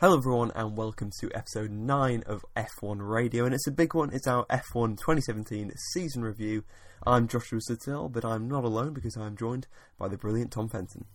Hello, everyone, and welcome to episode 9 of F1 Radio. And it's a big one, it's our F1 2017 season review. I'm Joshua Sittel, but I'm not alone because I'm joined by the brilliant Tom Fenton.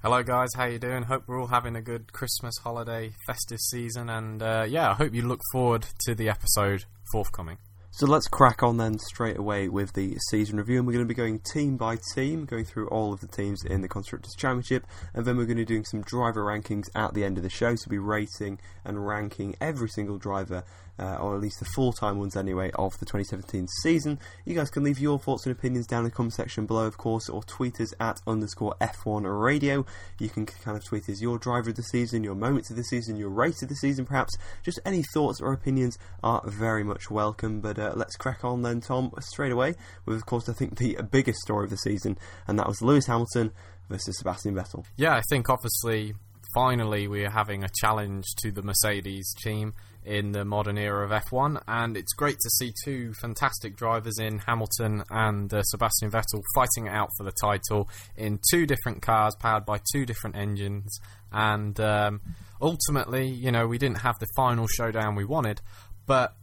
Hello, guys. How you doing? Hope we're all having a good Christmas holiday, festive season, and uh, yeah, I hope you look forward to the episode forthcoming. So let's crack on then straight away with the season review, and we're going to be going team by team, going through all of the teams in the Constructors' Championship, and then we're going to be doing some driver rankings at the end of the show, so we'll be rating and ranking every single driver uh, or at least the full time ones anyway, of the 2017 season. You guys can leave your thoughts and opinions down in the comment section below, of course, or tweet us at underscore F1 Radio. You can kind of tweet us your driver of the season, your moments of the season, your race of the season, perhaps. Just any thoughts or opinions are very much welcome. But uh, let's crack on then, Tom, straight away with, of course, I think the biggest story of the season, and that was Lewis Hamilton versus Sebastian Vettel. Yeah, I think obviously finally we are having a challenge to the Mercedes team in the modern era of F1, and it's great to see two fantastic drivers in Hamilton and uh, Sebastian Vettel fighting it out for the title in two different cars powered by two different engines. And um, ultimately, you know, we didn't have the final showdown we wanted, but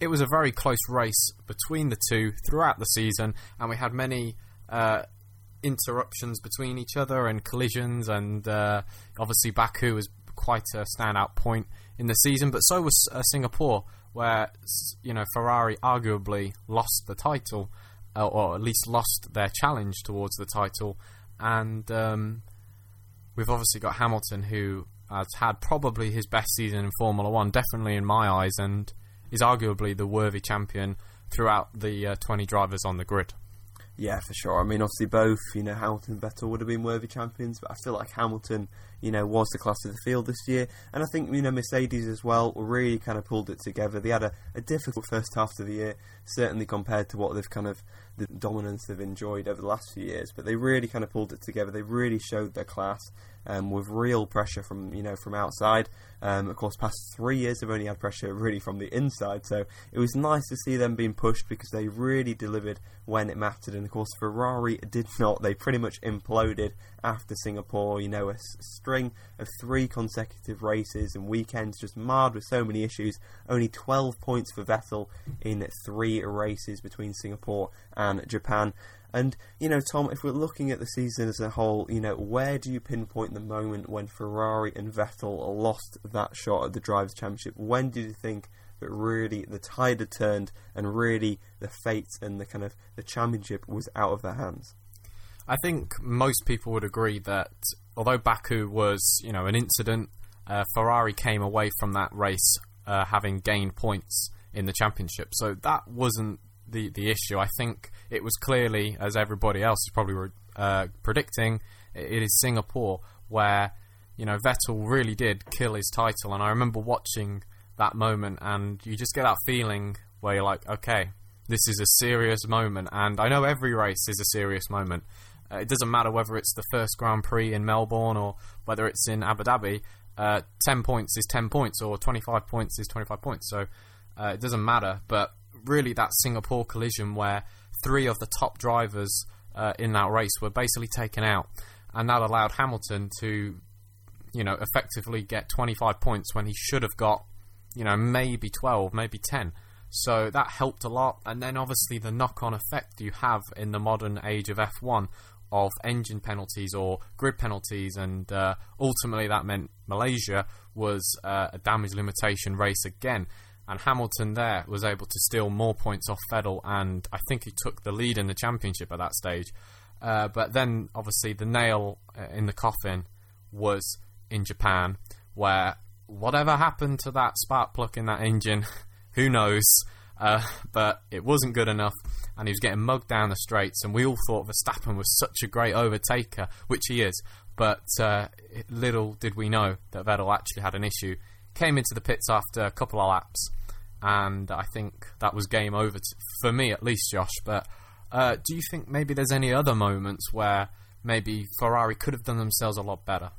it was a very close race between the two throughout the season, and we had many. Uh, interruptions between each other and collisions, and uh, obviously Baku was quite a standout point in the season, but so was uh, Singapore, where you know Ferrari arguably lost the title, uh, or at least lost their challenge towards the title, and um, we've obviously got Hamilton, who has had probably his best season in Formula One, definitely in my eyes, and is arguably the worthy champion throughout the uh, 20 drivers on the grid. Yeah, for sure. I mean, obviously, both you know Hamilton and Vettel would have been worthy champions, but I feel like Hamilton, you know, was the class of the field this year, and I think you know Mercedes as well really kind of pulled it together. They had a, a difficult first half of the year, certainly compared to what they've kind of the dominance they've enjoyed over the last few years, but they really kind of pulled it together. They really showed their class um, with real pressure from you know from outside. Um, of course, past three years they've only had pressure really from the inside, so it was nice to see them being pushed because they really delivered when it mattered. And of course, Ferrari did not. They pretty much imploded after Singapore. You know, a string of three consecutive races and weekends just marred with so many issues. Only 12 points for Vettel in three races between Singapore and Japan. And, you know, Tom, if we're looking at the season as a whole, you know, where do you pinpoint the moment when Ferrari and Vettel lost that shot at the Drivers' Championship? When did you think that really the tide had turned and really the fate and the kind of the championship was out of their hands? I think most people would agree that although Baku was, you know, an incident, uh, Ferrari came away from that race uh, having gained points in the championship. So that wasn't the the issue. I think it was clearly, as everybody else is probably uh, predicting, it is Singapore where you know Vettel really did kill his title. And I remember watching that moment, and you just get that feeling where you're like, okay, this is a serious moment. And I know every race is a serious moment. Uh, it doesn't matter whether it's the first Grand Prix in Melbourne or whether it's in Abu Dhabi. Uh, 10 points is 10 points, or 25 points is 25 points. So uh, it doesn't matter. But really that Singapore collision where three of the top drivers uh, in that race were basically taken out, and that allowed Hamilton to, you know, effectively get 25 points when he should have got, you know, maybe 12, maybe 10. So that helped a lot, and then obviously the knock-on effect you have in the modern age of F1 of engine penalties or grid penalties, and uh, ultimately that meant Malaysia was uh, a damage limitation race again and Hamilton there was able to steal more points off Vettel, and I think he took the lead in the championship at that stage. Uh, but then, obviously, the nail uh, in the coffin was in Japan, where whatever happened to that spark plug in that engine, who knows? Uh, but it wasn't good enough, and he was getting mugged down the straights. And we all thought Verstappen was such a great overtaker, which he is. But uh, little did we know that Vettel actually had an issue. Came into the pits after a couple of laps, and I think that was game over t- for me at least, Josh. But uh, do you think maybe there's any other moments where maybe Ferrari could have done themselves a lot better?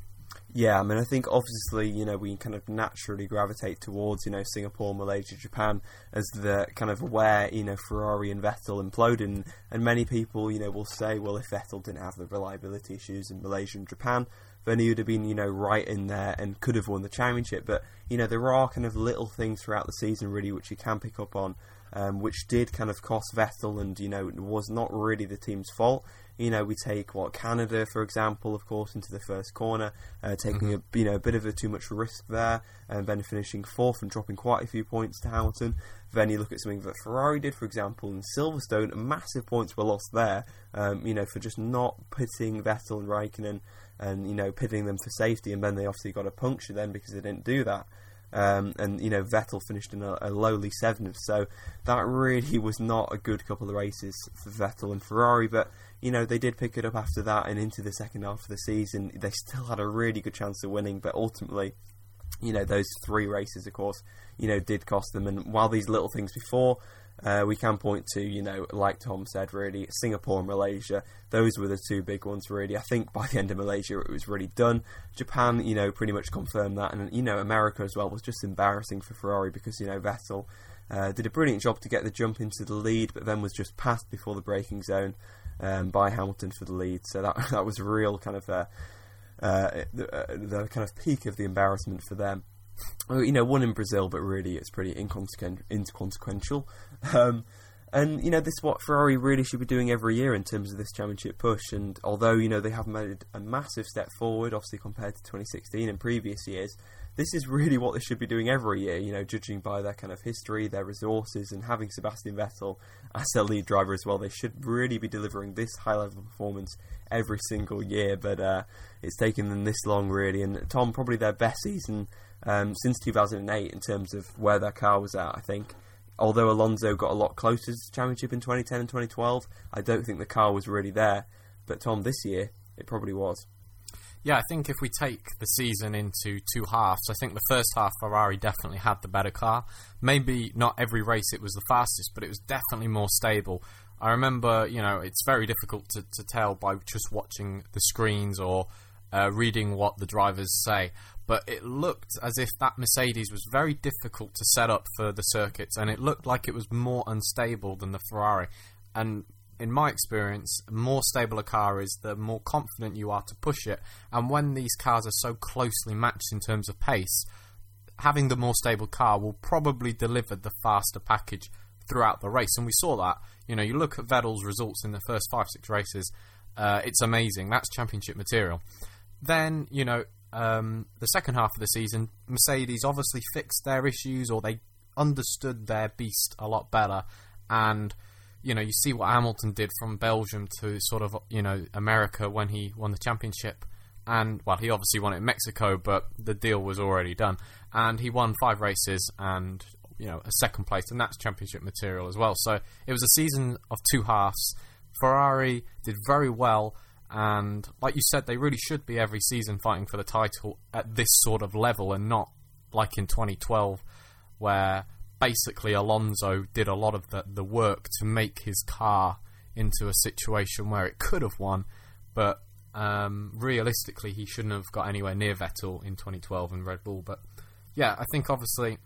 Yeah, I mean, I think obviously, you know, we kind of naturally gravitate towards, you know, Singapore, Malaysia, Japan as the kind of where, you know, Ferrari and Vettel imploded. And, and many people, you know, will say, well, if Vettel didn't have the reliability issues in Malaysia and Japan, then he would have been, you know, right in there and could have won the championship. But you know, there are kind of little things throughout the season really which you can pick up on, um, which did kind of cost Vettel, and you know, was not really the team's fault. You know, we take what Canada, for example, of course, into the first corner, uh, taking mm-hmm. a you know a bit of a too much risk there, and then finishing fourth and dropping quite a few points to Hamilton. Then you look at something that Ferrari did, for example, in Silverstone, massive points were lost there. Um, you know, for just not putting Vettel and Raikkonen, and you know pitting them for safety, and then they obviously got a puncture then because they didn't do that. Um, and you know Vettel finished in a, a, lowly seventh, so that really was not a good couple of races for Vettel and Ferrari. But you know, they did pick it up after that and into the second half of the season. They still had a really good chance of winning, but ultimately, you know, those three races, of course, you know, did cost them. And while these little things before, uh, we can point to, you know, like Tom said, really, Singapore and Malaysia, those were the two big ones, really. I think by the end of Malaysia, it was really done. Japan, you know, pretty much confirmed that. And, you know, America as well was just embarrassing for Ferrari because, you know, Vettel uh, did a brilliant job to get the jump into the lead, but then was just passed before the braking zone um, by Hamilton for the lead. So that that was real kind of uh, uh, the, uh, the, kind of peak of the embarrassment for them. You know, one in Brazil, but really it's pretty inconsequential. Um, and you know, this is what Ferrari really should be doing every year in terms of this championship push. And although you know they have made a massive step forward, obviously compared to 2016 and previous years, this is really what they should be doing every year, you know, judging by their kind of history, their resources, and having Sebastian Vettel as their lead driver as well. They should really be delivering this high level performance every single year, but uh, it's taken them this long, really. And Tom, probably their best season um, since 2008 in terms of where their car was at, I think. Although Alonso got a lot closer to the championship in 2010 and 2012, I don't think the car was really there. But Tom, this year, it probably was. Yeah, I think if we take the season into two halves, I think the first half Ferrari definitely had the better car. Maybe not every race it was the fastest, but it was definitely more stable. I remember, you know, it's very difficult to, to tell by just watching the screens or uh, reading what the drivers say, but it looked as if that Mercedes was very difficult to set up for the circuits, and it looked like it was more unstable than the Ferrari. And in my experience, more stable a car is, the more confident you are to push it. And when these cars are so closely matched in terms of pace, having the more stable car will probably deliver the faster package throughout the race. And we saw that. You know, you look at Vettel's results in the first five, six races, uh, it's amazing. That's championship material. Then, you know, um, the second half of the season, Mercedes obviously fixed their issues or they understood their beast a lot better. And you know, you see what Hamilton did from Belgium to sort of, you know, America when he won the championship. And, well, he obviously won it in Mexico, but the deal was already done. And he won five races and, you know, a second place, and that's championship material as well. So it was a season of two halves. Ferrari did very well, and like you said, they really should be every season fighting for the title at this sort of level and not like in 2012 where basically Alonso did a lot of the, the work to make his car into a situation where it could have won, but um, realistically, he shouldn't have got anywhere near Vettel in 2012 and Red Bull. But yeah, I think obviously,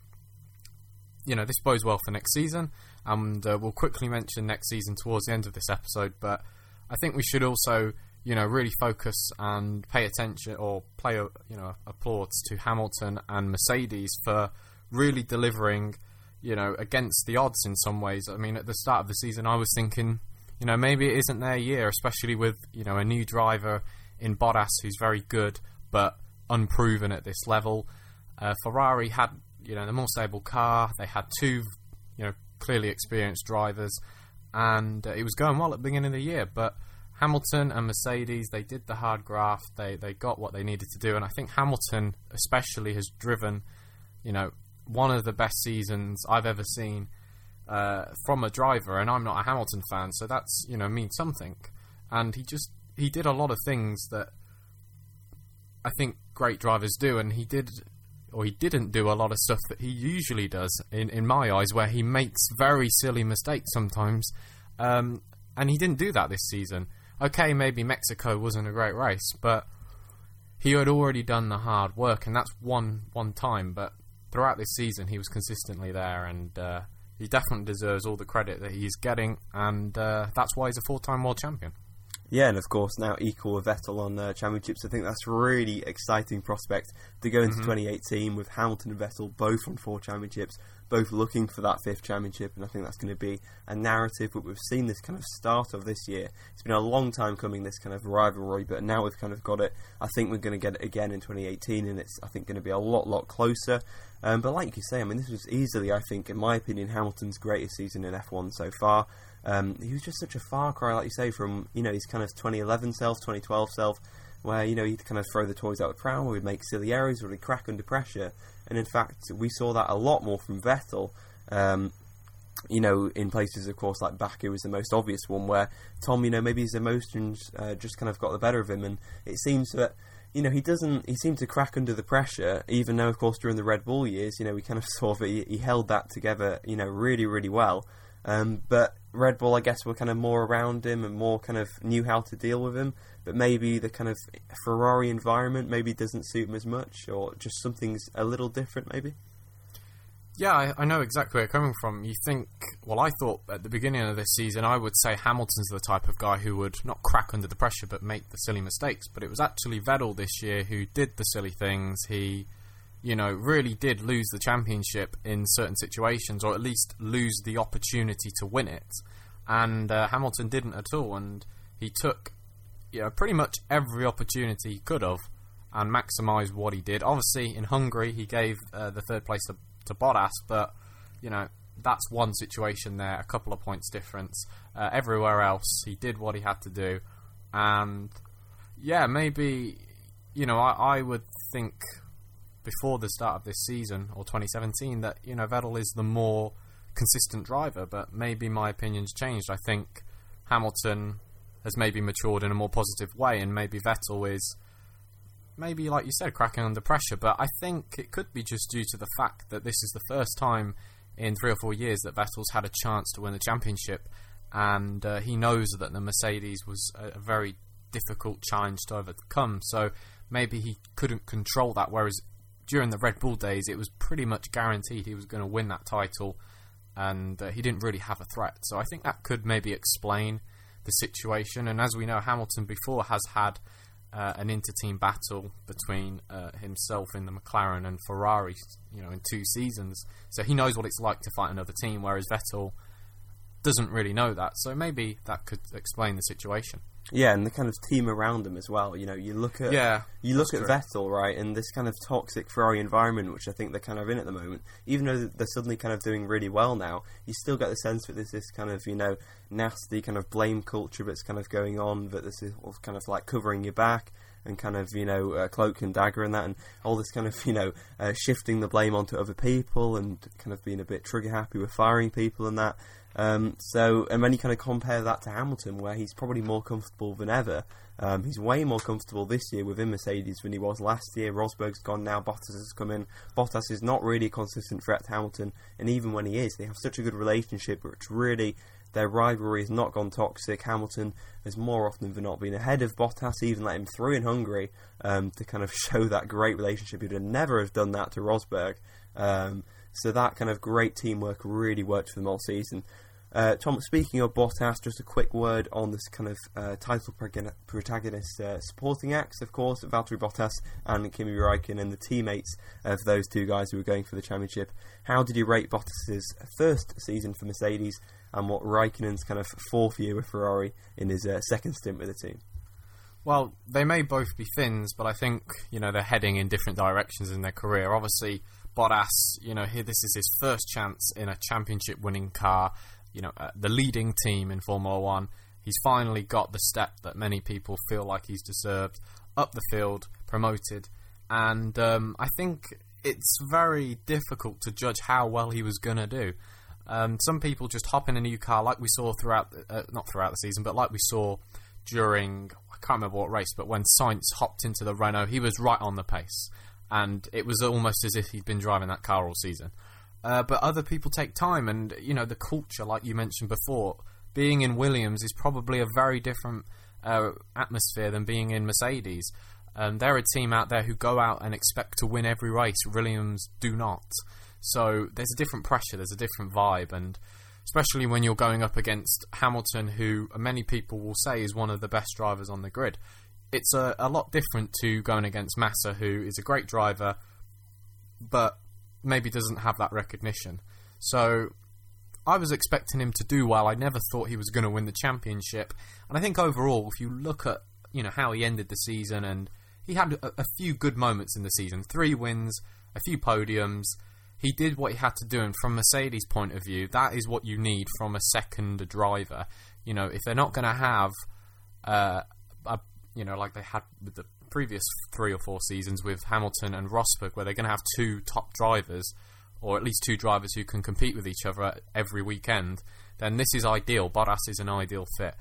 you know, this bodes well for next season, and uh, we'll quickly mention next season towards the end of this episode. But I think we should also, you know, really focus and pay attention or play, you know, applause to Hamilton and Mercedes for really delivering you know, against the odds in some ways. I mean, at the start of the season, I was thinking, you know, maybe it isn't their year, especially with, you know, a new driver in Bottas who's very good but unproven at this level. Uh, Ferrari had, you know, the more stable car. They had two, you know, clearly experienced drivers, and uh, it was going well at the beginning of the year. But Hamilton and Mercedes, they did the hard graft. They they got what they needed to do, and I think Hamilton especially has driven, you know, one of the best seasons I've ever seen uh, from a driver, and I'm not a Hamilton fan, so that's you know means something. And he just he did a lot of things that I think great drivers do, and he did or he didn't do a lot of stuff that he usually does in in my eyes, where he makes very silly mistakes sometimes. Um, and he didn't do that this season. Okay, maybe Mexico wasn't a great race, but he had already done the hard work, and that's one one time. But throughout this season, he was consistently there, and uh, he definitely deserves all the credit that he's getting, and uh, that's why he's a four-time world champion. Yeah, and of course now equal with Vettel on uh, championships. I think that's a really exciting prospect to go into Mm-hmm. 2018 with Hamilton and Vettel both on four championships, both looking for that fifth championship, and I think that's going to be a narrative that we've seen this kind of start of this year. It's been a long time coming, this kind of rivalry, but now we've kind of got it. I think we're going to get it again in 2018, and it's I think going to be a lot, lot closer. Um, but like you say, I mean, this was easily, I think, in my opinion, Hamilton's greatest season in F1 so far. Um, he was just such a far cry, like you say, from you know his kind of 2011 self, 2012 self, where you know he'd kind of throw the toys out of the pram, or he'd make silly errors, or he'd crack under pressure. And in fact, we saw that a lot more from Vettel. Um, you know, in places, of course, like Baku was the most obvious one, where Tom, you know, maybe his emotions uh, just kind of got the better of him, and it seems that you know, he doesn't. He seemed to crack under the pressure, even though, of course, during the Red Bull years, you know, we kind of saw that he, he held that together, you know, really, really well. Um, but Red Bull, I guess, were kind of more around him and more kind of knew how to deal with him. But maybe the kind of Ferrari environment maybe doesn't suit him as much, or just something's a little different, maybe. Yeah, I, I know exactly where you're coming from. You think, well, I thought at the beginning of this season, I would say Hamilton's the type of guy who would not crack under the pressure but make the silly mistakes. But it was actually Vettel this year who did the silly things. He, you know, really did lose the championship in certain situations, or at least lose the opportunity to win it. And uh, Hamilton didn't at all, and he took, you know, pretty much every opportunity he could have and maximised what he did. Obviously, in Hungary, he gave uh, the third place to, to Bottas, but you know that's one situation there, a couple of points difference. Uh, everywhere else, he did what he had to do, and yeah, maybe you know I, I would think before the start of this season or 2017 that you know Vettel is the more consistent driver, but maybe my opinion's changed. I think Hamilton has maybe matured in a more positive way, and maybe Vettel is maybe, like you said, cracking under pressure. But I think it could be just due to the fact that this is the first time in three or four years that Vettel's had a chance to win the championship, and uh, he knows that the Mercedes was a, a very difficult challenge to overcome. So maybe he couldn't control that, whereas during the Red Bull days, it was pretty much guaranteed he was going to win that title, and uh, he didn't really have a threat. So I think that could maybe explain the situation. And as we know, Hamilton before has had uh, an inter-team battle between uh, himself in the McLaren and Ferrari, you know, in two seasons. So he knows what it's like to fight another team, whereas Vettel doesn't really know that. So maybe that could explain the situation. Yeah, and the kind of team around him as well. You know, you look at Yeah, you look at that's Vettel, right, and this kind of toxic Ferrari environment, which I think they're kind of in at the moment. Even though they're suddenly kind of doing really well now, you still get the sense that there's this kind of you know nasty kind of blame culture that's kind of going on. That this is kind of like covering your back and kind of you know uh, cloak and dagger and that, and all this kind of you know uh, shifting the blame onto other people and kind of being a bit trigger happy with firing people and that. Um, so, and when you kind of compare that to Hamilton, where he's probably more comfortable than ever, um, he's way more comfortable this year within Mercedes than he was last year. Rosberg's gone now, Bottas has come in. Bottas is not really a consistent threat to Hamilton, and even when he is, they have such a good relationship, which really their rivalry has not gone toxic. Hamilton has more often than not been ahead of Bottas, even let him through in Hungary um, to kind of show that great relationship. He would never have done that to Rosberg. Um, so that kind of great teamwork really worked for them all season. Uh, Tom, speaking of Bottas, just a quick word on this kind of uh, title protagonist uh, supporting acts, of course, Valtteri Bottas and Kimi Räikkönen and the teammates of those two guys who were going for the championship. How did you rate Bottas's first season for Mercedes and what Raikkonen's kind of fourth year with Ferrari in his uh, second stint with the team? Well, they may both be Finns, but I think you know they're heading in different directions in their career. Obviously, Bottas, you know, here this is his first chance in a championship-winning car. You know, uh, the leading team in Formula One. He's finally got the step that many people feel like he's deserved. Up the field, promoted, and um, I think it's very difficult to judge how well he was going to do. Um, some people just hop in a new car, like we saw throughout, uh, not throughout the season, but like we saw during I can't remember what race, but when Sainz hopped into the Renault, he was right on the pace, and it was almost as if he'd been driving that car all season. Uh, but other people take time, and you know the culture, like you mentioned before, being in Williams is probably a very different uh, atmosphere than being in Mercedes. Um, they're a team out there who go out and expect to win every race. Williams do not. So there's a different pressure, there's a different vibe, and especially when you're going up against Hamilton, who many people will say is one of the best drivers on the grid. It's a, a lot different to going against Massa, who is a great driver, but maybe doesn't have that recognition. So I was expecting him to do well. I never thought he was going to win the championship. And I think overall, if you look at you know how he ended the season, and he had a, a few good moments in the season, three wins, a few podiums. He did what he had to do, and from Mercedes' point of view, that is what you need from a second driver. You know, if they're not going to have, uh, you know, like they had with the previous three or four seasons with Hamilton and Rosberg, where they're going to have two top drivers, or at least two drivers who can compete with each other every weekend, then this is ideal. Bottas is an ideal fit.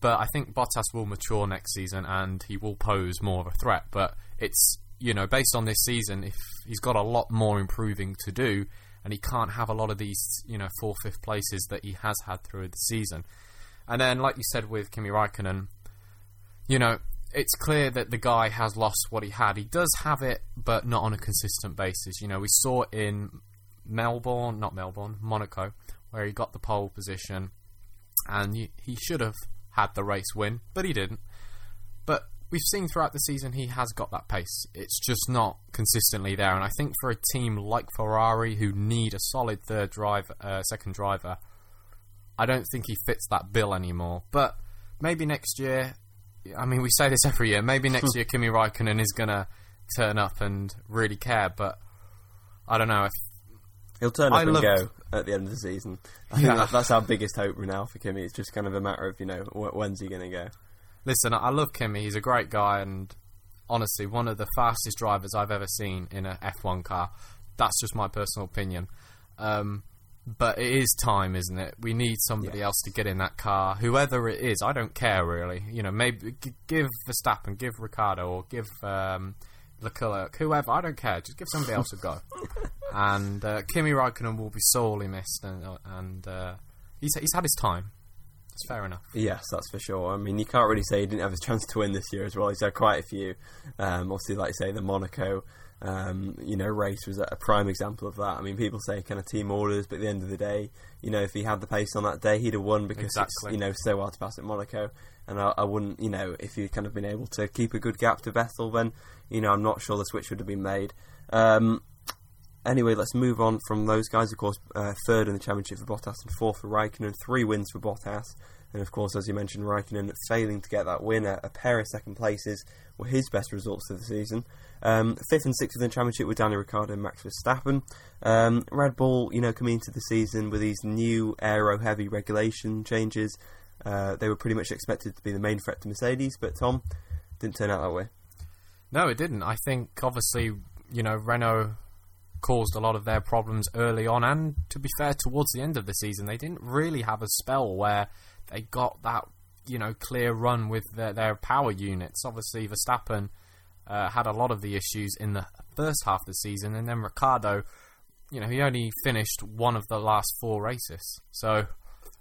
But I think Bottas will mature next season and he will pose more of a threat. But it's, you know, based on this season, if he's got a lot more improving to do and he can't have a lot of these, you know, four, fifth places that he has had through the season. And then, like you said with Kimi Raikkonen, you know, it's clear that the guy has lost what he had. He does have it, but not on a consistent basis. You know, we saw in Melbourne, not Melbourne, Monaco, where he got the pole position, and he, he should have had the race win, but he didn't. But we've seen throughout the season he has got that pace. It's just not consistently there, and I think for a team like Ferrari who need a solid third driver, uh, second driver, I don't think he fits that bill anymore. But maybe next year, I mean, we say this every year. Maybe next year Kimi Raikkonen is gonna turn up and really care, but I don't know if He'll turn up I and loved- go at the end of the season. I Yeah. that, that's our biggest hope right now for Kimi. It's just kind of a matter of you know when's he going to go. Listen, I love Kimi. He's a great guy, and honestly, one of the fastest drivers I've ever seen in a F1 car. That's just my personal opinion. Um, but it is time, isn't it? We need somebody Yeah. else to get in that car, whoever it is. I don't care really. You know, maybe g- give Verstappen, give Ricciardo, or give um, Leclerc, whoever. I don't care. Just give somebody else a go. and uh, Kimi Raikkonen will be sorely missed, and, and uh, he's he's had his time. It's fair enough. Yes, that's for sure. I mean, you can't really say he didn't have a chance to win this year as well. He's had quite a few. Um, obviously, like you say, the Monaco, um, you know, race was a prime example of that. I mean, people say kind of team orders, but at the end of the day, you know, if he had the pace on that day, he'd have won because Exactly. it's you know so hard to pass at Monaco. And I, I wouldn't, you know, if he'd kind of been able to keep a good gap to Vettel, then you know, I'm not sure the switch would have been made. Um, Anyway, let's move on from those guys. Of course, uh, third in the championship for Bottas and fourth for Raikkonen. Three wins for Bottas, and of course, as you mentioned, Raikkonen failing to get that win. A, a pair of second places were his best results of the season. Um, fifth and sixth in the championship were Daniel Ricciardo and Max Verstappen. Um, Red Bull, you know, coming into the season with these new aero-heavy regulation changes, uh, they were pretty much expected to be the main threat to Mercedes, but Tom didn't turn out that way. No, it didn't. I think obviously, you know, Renault caused a lot of their problems early on, and to be fair, towards the end of the season, they didn't really have a spell where they got that, you know, clear run with their, their power units. Obviously, Verstappen uh, had a lot of the issues in the first half of the season, and then Ricciardo, you know, he only finished one of the last four races, so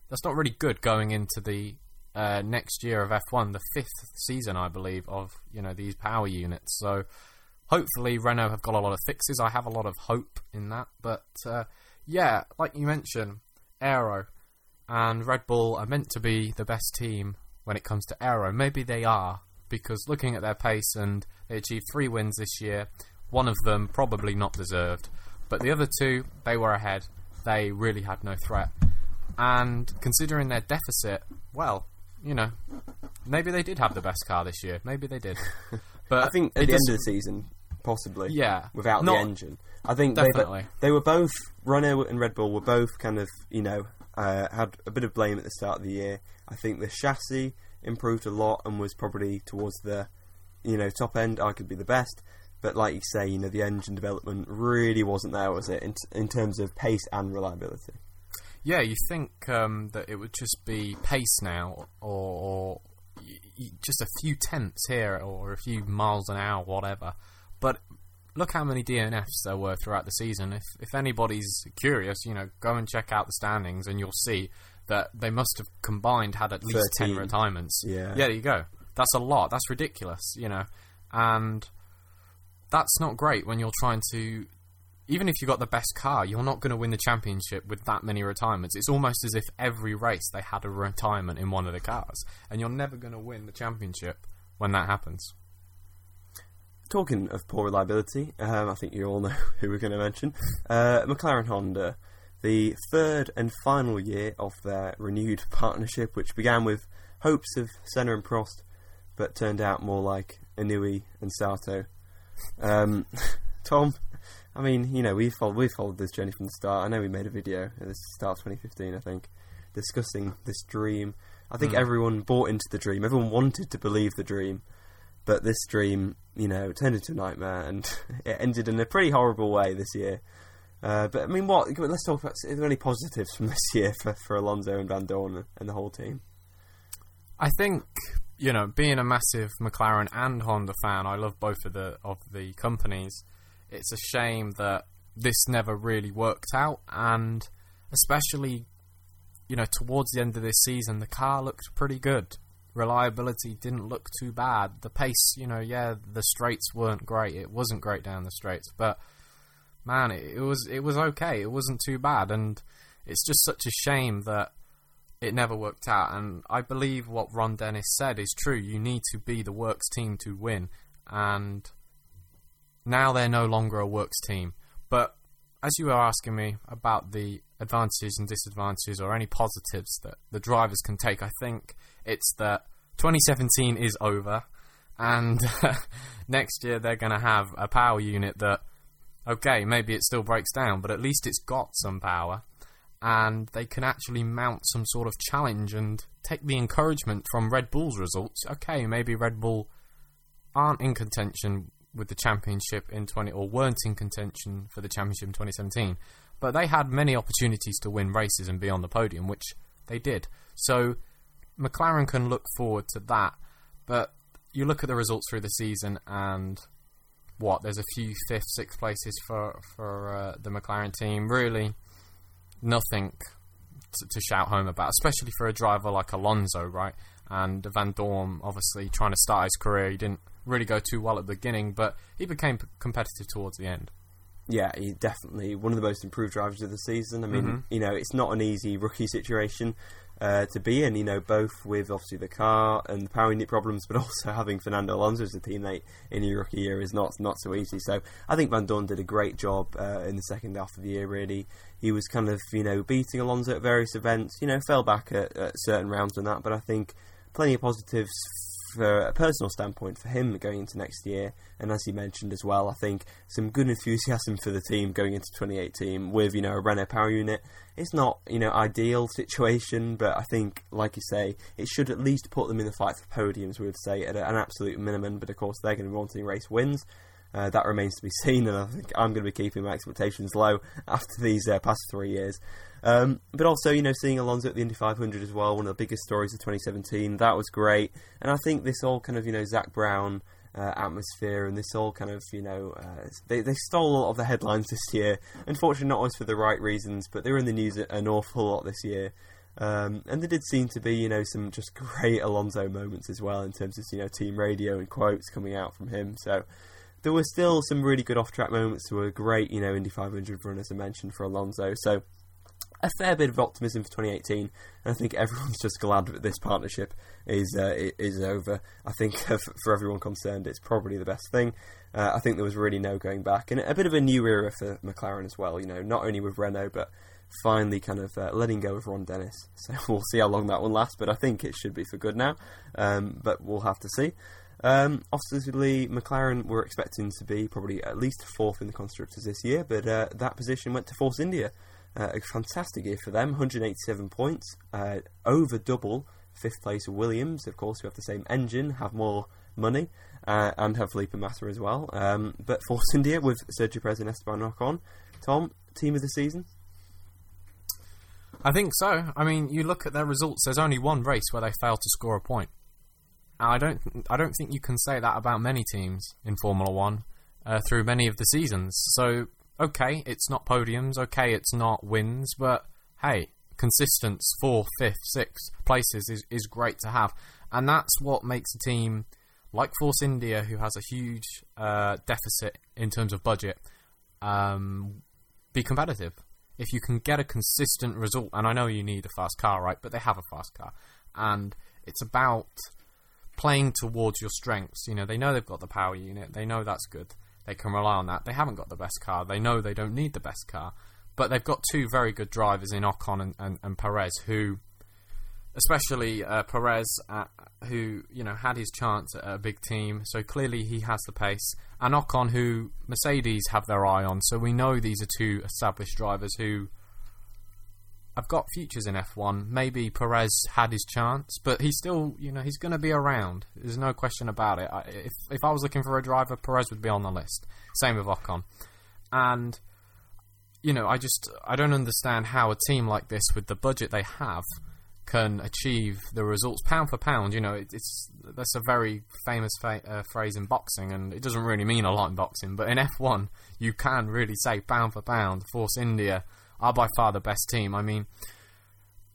that's not really good going into the uh, next year of F1, the fifth season, I believe, of you know these power units. So hopefully Renault have got a lot of fixes. I have a lot of hope in that. But uh, yeah, like you mentioned, Aero and Red Bull are meant to be the best team when it comes to Aero. Maybe they are because looking at their pace and they achieved three wins this year. One of them probably not deserved, but the other two they were ahead. They really had no threat. And considering their deficit, well, you know, maybe they did have the best car this year. Maybe they did. But I think at the end of the season, possibly. Yeah. Without Not- the engine, I think they, Definitely. they were both Renault and Red Bull were both kind of you know uh, had a bit of blame at the start of the year. I think the chassis improved a lot and was probably towards the you know top end, arguably the best. But like you say, you know the engine development really wasn't there, was it? In, in terms of pace and reliability. Yeah, you think um, that it would just be pace now, or, or just a few tenths here, or a few miles an hour, whatever. But look how many DNFs there were throughout the season. If if anybody's curious, you know, go and check out the standings, and you'll see that they must have combined had at least ten retirements. Yeah. yeah, there you go. That's a lot. That's ridiculous, you know, and that's not great when you're trying to even if you got the best car, you're not going to win the championship with that many retirements. It's almost as if every race they had a retirement in one of the cars, and you're never going to win the championship when that happens. Talking of poor reliability, um, I think you all know who we're going to mention. Uh, McLaren Honda, the third and final year of their renewed partnership, which began with hopes of Senna and Prost, but turned out more like Inui and Sato. Um, Tom, I mean, you know, we followed we followed this journey from the start. I know we made a video at the start of 2015, I think, discussing this dream. I think Mm. everyone bought into the dream. Everyone wanted to believe the dream, but this dream, you know, turned into a nightmare, and it ended in a pretty horrible way this year. Uh, but I mean, what? Let's talk about. Are there any positives from this year for, for Alonso and Vandoorne and the whole team? I think you know, being a massive McLaren and Honda fan, I love both of the of the companies. It's a shame that this never really worked out, and especially you know towards the end of this season, the car looked pretty good. Reliability didn't look too bad. The pace, you know, yeah, the straights weren't great. It wasn't great down the straights, but man, it, it was it was okay. It wasn't too bad, and it's just such a shame that it never worked out. And I believe what Ron Dennis said is true. You need to be the works team to win, and now they're no longer a works team. But as you were asking me about the advantages and disadvantages or any positives that the drivers can take, I think it's that 2017 is over, and next year they're going to have a power unit that, okay, maybe it still breaks down, but at least it's got some power, and they can actually mount some sort of challenge and take the encouragement from Red Bull's results. Okay, maybe Red Bull aren't in contention with the championship in 20 or weren't in contention for the championship in 2017 but they had many opportunities to win races and be on the podium which they did. So McLaren can look forward to that. But you look at the results through the season and what there's a few fifth sixth places for for uh, the McLaren team. Really nothing to, to shout home about especially for a driver like Alonso right? And Vandoorne obviously trying to start his career. He didn't really go too well at the beginning, but he became p- competitive towards the end. Yeah, he definitely one of the most improved drivers of the season. I mean, Mhm. you know, it's not an easy rookie situation uh, to be in. You know, both with obviously the car and the power unit problems, but also having Fernando Alonso as a teammate in your rookie year is not not so easy. So I think Vandoorne did a great job uh, in the second half of the year. Really, he was kind of you know beating Alonso at various events. You know, fell back at, at certain rounds and that, but I think plenty of positives for a personal standpoint for him going into next year. And as he mentioned as well, I think some good enthusiasm for the team going into 2018 with you know a Renault power unit. It's not you know ideal situation, but I think like you say, it should at least put them in the fight for podiums. We would say at an absolute minimum. But of course, they're going to be wanting race wins. Uh, that remains to be seen, and I think I'm going to be keeping my expectations low after these uh, past three years. Um, but also, you know, seeing Alonso at the Indy 500 as well, one of the biggest stories of 2017, that was great. And I think this all kind of, you know, Zak Brown uh, atmosphere and this all kind of, you know, uh, they, they stole a lot of the headlines this year. Unfortunately, not always for the right reasons, but they were in the news an awful lot this year. Um, and there did seem to be, you know, some just great Alonso moments as well in terms of, you know, team radio and quotes coming out from him. So there were still some really good off-track moments. There were great, you know, Indy 500 run, as I mentioned, for Alonso. So a fair bit of optimism for 2018, and I think everyone's just glad that this partnership is uh, is over. I think uh, for everyone concerned, it's probably the best thing. Uh, I think there was really no going back, and a bit of a new era for McLaren as well. You know, not only with Renault, but finally kind of uh, letting go of Ron Dennis. So we'll see how long that one lasts, but I think it should be for good now. Um, but we'll have to see. Um, ostensibly, McLaren were expecting to be probably at least fourth in the constructors this year, but uh, that position went to Force India. Uh, a fantastic year for them, 187 points, uh, over double fifth place Williams, of course, who have the same engine, have more money, uh, and have Felipe Massa as well. Um, but Force India with Sergio Perez and Esteban Ocon, Tom, team of the season. I think so. I mean, you look at their results. There's only one race where they failed to score a point. I don't. I don't think you can say that about many teams in Formula One uh, through many of the seasons. So okay, it's not podiums. Okay, it's not wins. But hey, consistent fourth, fifth, sixth places is is great to have, and that's what makes a team like Force India, who has a huge uh, deficit in terms of budget, um, be competitive. If you can get a consistent result, and I know you need a fast car, right? But they have a fast car, and it's about playing towards your strengths. You know, they know they've got the power unit. They know that's good. They can rely on that. They haven't got the best car. They know they don't need the best car. But they've got two very good drivers in Ocon and, and, and Perez who, especially uh, Perez, uh, who you know had his chance at a big team, so clearly he has the pace, and Ocon, who Mercedes have their eye on. So we know these are two established drivers who have got futures in F1. Maybe Perez had his chance, but he's still, you know, he's going to be around. There's no question about it. I, if if I was looking for a driver, Perez would be on the list. Same with Ocon, and you know, I just I don't understand how a team like this, with the budget they have, can achieve the results pound for pound. You know, it, it's that's a very famous fa- uh, phrase in boxing, and it doesn't really mean a lot in boxing. But in F1, you can really say pound for pound, Force India are by far the best team. I mean,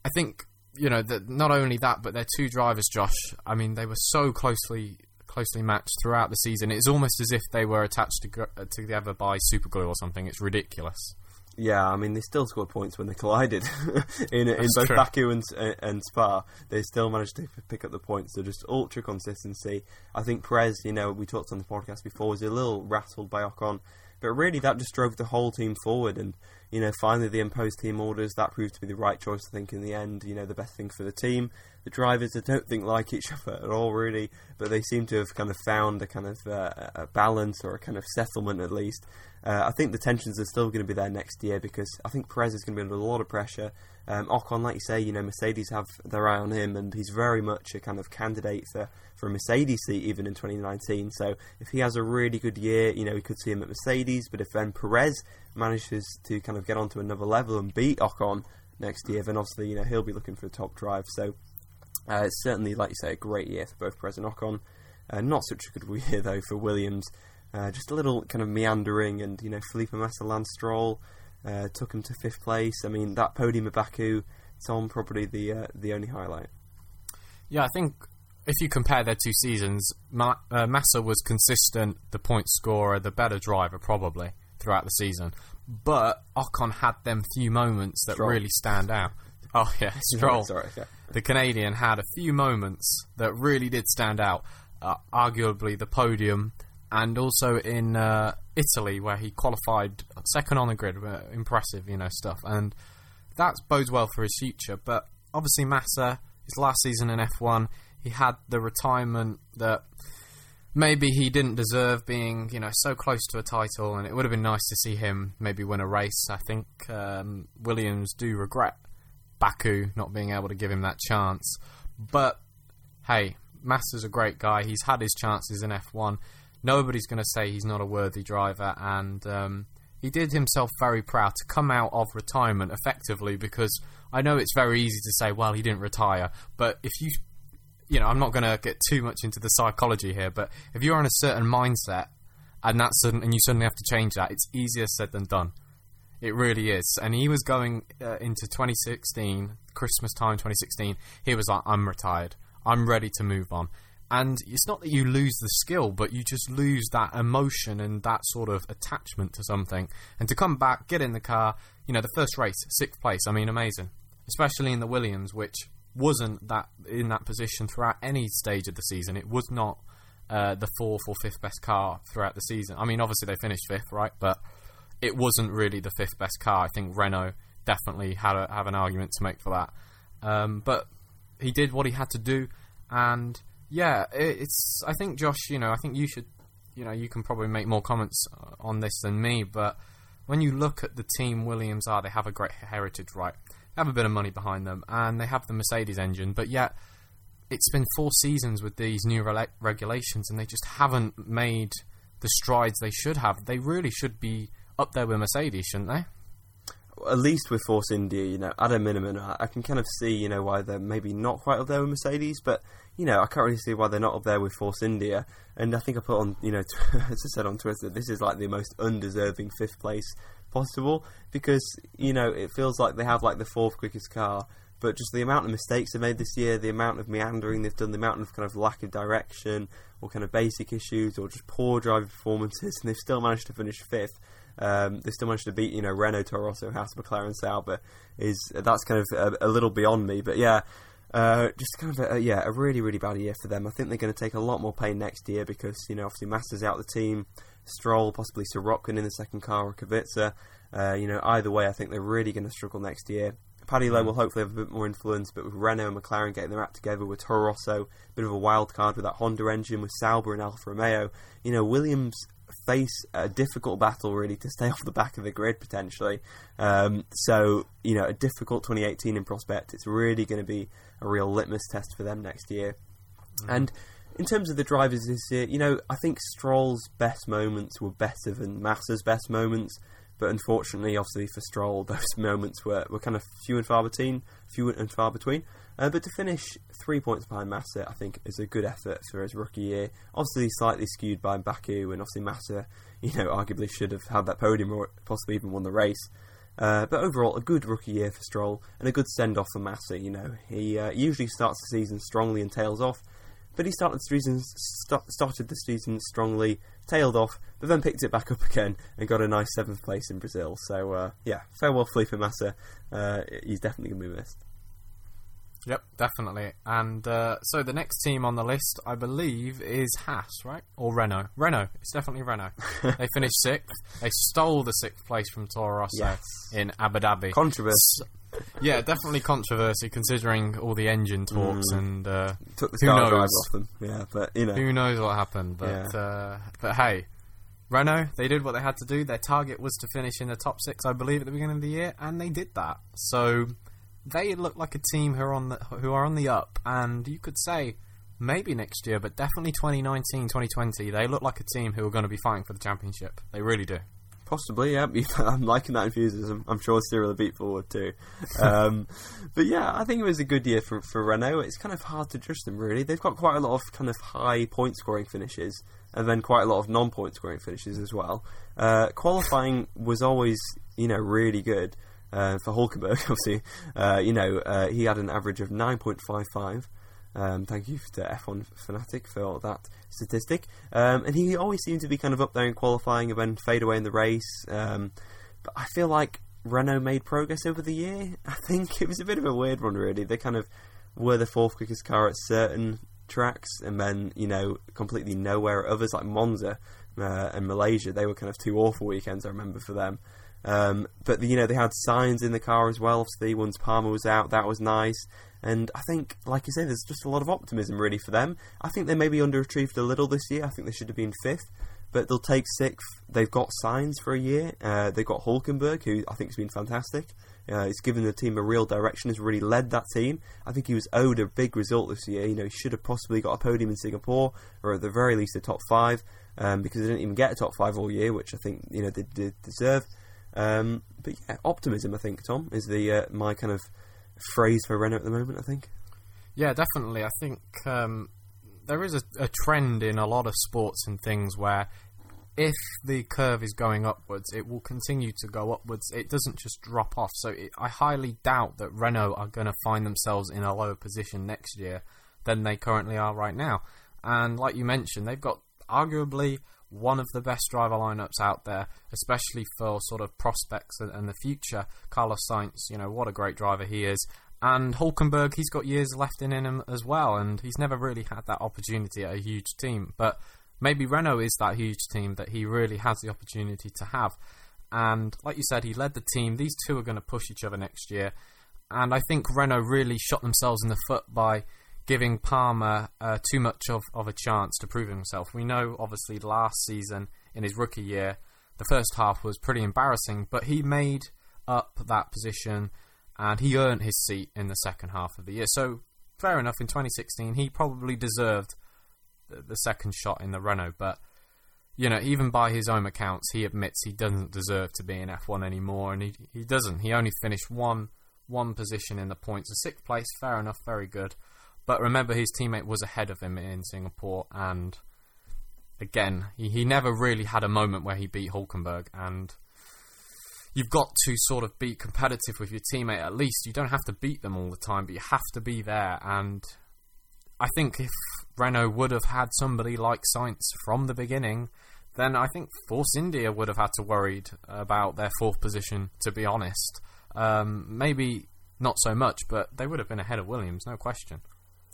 I think you know that not only that, but their two drivers, Josh. I mean, they were so closely closely matched throughout the season. It's almost as if they were attached to, together by super glue or something. It's ridiculous. Yeah, I mean they still scored points when they collided in in both true. Baku and and Spa. They still managed to pick up the points. So just ultra consistency. I think Perez, you know, we talked on the podcast before, was a little rattled by Ocon, but really that just drove the whole team forward. And you know, finally the imposed team orders that proved to be the right choice. I think in the end, you know, the best thing for the team. The drivers, I don't think like each other at all, really, but they seem to have kind of found a kind of uh, a balance or a kind of settlement at least. Uh, I think the tensions are still going to be there next year because I think Perez is going to be under a lot of pressure. Um, Ocon, like you say, you know Mercedes have their eye on him, and he's very much a kind of candidate for, for a Mercedes seat even in 2019. So if he has a really good year, you know we could see him at Mercedes. But if then Perez manages to kind of get onto another level and beat Ocon next year, then obviously you know he'll be looking for a top drive. So uh, it's certainly, like you say, a great year for both Perez and Ocon. Uh, not such a good year though for Williams. Uh, just a little kind of meandering, and you know, Felipe Massa, Lance Stroll uh, took him to fifth place. I mean, that podium at Baku, it's probably the uh, the only highlight. Yeah, I think if you compare their two seasons, Ma- uh, Massa was consistent, the point scorer, the better driver probably throughout the season. But Ocon had them few moments that Stroll. really stand out. Oh yeah, Stroll. Sorry, yeah. the Canadian had a few moments that really did stand out. Uh, arguably the podium, and also in uh, Italy where he qualified second on the grid. Impressive, you know, stuff, and that bodes well for his future. But obviously, Massa, his last season in F1, he had the retirement that maybe he didn't deserve, being you know so close to a title, and it would have been nice to see him maybe win a race. I think um, Williams do regret Baku not being able to give him that chance. But hey, Massa's a great guy. He's had his chances in F1. Nobody's going to say he's not a worthy driver, and um, he did himself very proud to come out of retirement effectively. Because I know it's very easy to say, well, he didn't retire, but if you, you know, I'm not going to get too much into the psychology here, but if you're on a certain mindset and that's sudden, and you suddenly have to change that, it's easier said than done. It really is. And he was going uh, into 2016, Christmas time 2016. He was like, I'm retired. I'm ready to move on. And it's not that you lose the skill, but you just lose that emotion and that sort of attachment to something. And to come back, get in the car, you know, the first race, sixth place, I mean, amazing. Especially in the Williams, which wasn't that in that position throughout any stage of the season. It was not uh, the fourth or fifth best car throughout the season. I mean, obviously they finished fifth, right? But it wasn't really the fifth best car. I think Renault definitely had a, have an argument to make for that. Um, but he did what he had to do, and yeah, it's. I think Josh, you know, I think you should, you know, you can probably make more comments on this than me. But when you look at the team Williams are, they have a great heritage, right? They have a bit of money behind them, and they have the Mercedes engine, but yet. It's been four seasons with these new rela- regulations, and they just haven't made the strides they should have. They really should be up there with Mercedes, shouldn't they? At least with Force India, you know, at a minimum, I, I can kind of see, you know, why they're maybe not quite up there with Mercedes, but you know, I can't really see why they're not up there with Force India. And I think I put on, you know, as I said on Twitter, that this is like the most undeserving fifth place possible because you know it feels like they have like the fourth quickest car, but just the amount of mistakes they've made this year, the amount of meandering they've done, the amount of kind of lack of direction or kind of basic issues or just poor driving performances, and they've still managed to finish fifth. Um, they still managed to beat, you know, Renault, Toro Rosso, Haas, McLaren, Sauber. Is that's kind of a, a little beyond me, but yeah. Uh, just kind of a, yeah, a really really bad year for them. I think they're going to take a lot more pain next year because you know obviously Massa's out the team, Stroll possibly Sirotkin in the second car or Kubica. Uh, you know either way, I think they're really going to struggle next year. Paddy Lowe will hopefully have a bit more influence, but with Renault and McLaren getting their act together, with Toro Rosso, a bit of a wild card with that Honda engine, with Sauber and Alfa Romeo, you know, Williams face a difficult battle really to stay off the back of the grid potentially. Um, so, you know, a difficult 2018 in prospect. It's really going to be a real litmus test for them next year. Mm. And in terms of the drivers this year, you know, I think Stroll's best moments were better than Massa's best moments. But unfortunately, obviously for Stroll, those moments were, were kind of few and far between. Few and far between. Uh, but to finish three points behind Massa, I think is a good effort for his rookie year. Obviously, slightly skewed by Baku, and obviously Massa, you know, arguably should have had that podium or possibly even won the race. Uh, but overall, a good rookie year for Stroll and a good send off for Massa. You know, he uh, usually starts the season strongly and tails off, but he started the season st- started the season strongly, tailed off, but then picked it back up again and got a nice seventh place in Brazil. So uh, yeah, farewell Felipe Massa. Uh, he's definitely going to be missed. Yep, definitely. And uh, so the next team on the list, I believe, is Haas, right? Or Renault. Renault. It's definitely Renault. they finished sixth. They stole the sixth place from Toro Rosso yes. in Abu Dhabi. Controversy. yeah, definitely controversy considering all the engine talks mm. and uh, took the who knows? off them. Yeah, but you know who knows what happened. But yeah. uh, but hey, Renault they did what they had to do. Their target was to finish in the top six, I believe, at the beginning of the year, and they did that. So they look like a team who are on the who are on the up, and you could say maybe next year, but definitely 2019, 2020, they look like a team who are going to be fighting for the championship. They really do. Possibly, yeah. I'm liking that enthusiasm. I'm sure Cyril will beat forward too. Um, but yeah, I think it was a good year for, for Renault. It's kind of hard to judge them really. They've got quite a lot of kind of high point scoring finishes, and then quite a lot of non point scoring finishes as well. Uh, qualifying was always, you know, really good. Uh, for Hulkenberg, obviously, uh, you know, uh, he had an average of 9.55. Um, thank you to F1 Fanatic for that statistic. Um, and he always seemed to be kind of up there in qualifying and then fade away in the race. Um, but I feel like Renault made progress over the year. I think it was a bit of a weird one, really. They kind of were the fourth quickest car at certain tracks and then, you know, completely nowhere at others, like Monza uh, and Malaysia. They were kind of two awful weekends, I remember, for them. Um, but you know they had Sainz in the car as well. Obviously, once Palmer was out, that was nice. And I think, like you say, there's just a lot of optimism really for them. I think they may maybe underachieved a little this year. I think they should have been fifth, but they'll take sixth. They've got Sainz for a year. Uh, they've got Hulkenberg, who I think has been fantastic. Uh, given the team a real direction. Has really led that team. I think he was owed a big result this year. You know, he should have possibly got a podium in Singapore, or at the very least a top five, um, because they didn't even get a top five all year, which I think you know they did deserve. Um, but yeah, optimism. I think Tom is the uh, my kind of phrase for Renault at the moment. I think. Yeah, definitely. I think um, there is a, a, trend in a lot of sports and things where if the curve is going upwards, it will continue to go upwards. It doesn't just drop off. So it, I highly doubt that Renault are going to find themselves in a lower position next year than they currently are right now. And like you mentioned, they've got arguably one of the best driver lineups out there, especially for sort of prospects and, and the future. Carlos Sainz, you know, what a great driver he is. And Hulkenberg, he's got years left in him as well, and he's never really had that opportunity at a huge team. But maybe Renault is that huge team that he really has the opportunity to have. And like you said, he led the team. These two are going to push each other next year. And I think Renault really shot themselves in the foot by giving Palmer uh, too much of, of a chance to prove himself. We know, obviously, last season in his rookie year, the first half was pretty embarrassing, but he made up that position and he earned his seat in the second half of the year. So, fair enough, in 2016, he probably deserved the, the second shot in the Renault, but. You know, even by his own accounts, he admits he doesn't deserve to be in F1 anymore, and he he doesn't. He only finished one one position in the points, a sixth place. Fair enough, very good. But remember, his teammate was ahead of him in Singapore, and again, he, he never really had a moment where he beat Hulkenberg. And you've got to sort of be competitive with your teammate at least. You don't have to beat them all the time, but you have to be there. And I think if Renault would have had somebody like Sainz from the beginning, then I think Force India would have had to worried about their fourth position. To be honest, um, maybe not so much, but they would have been ahead of Williams, no question.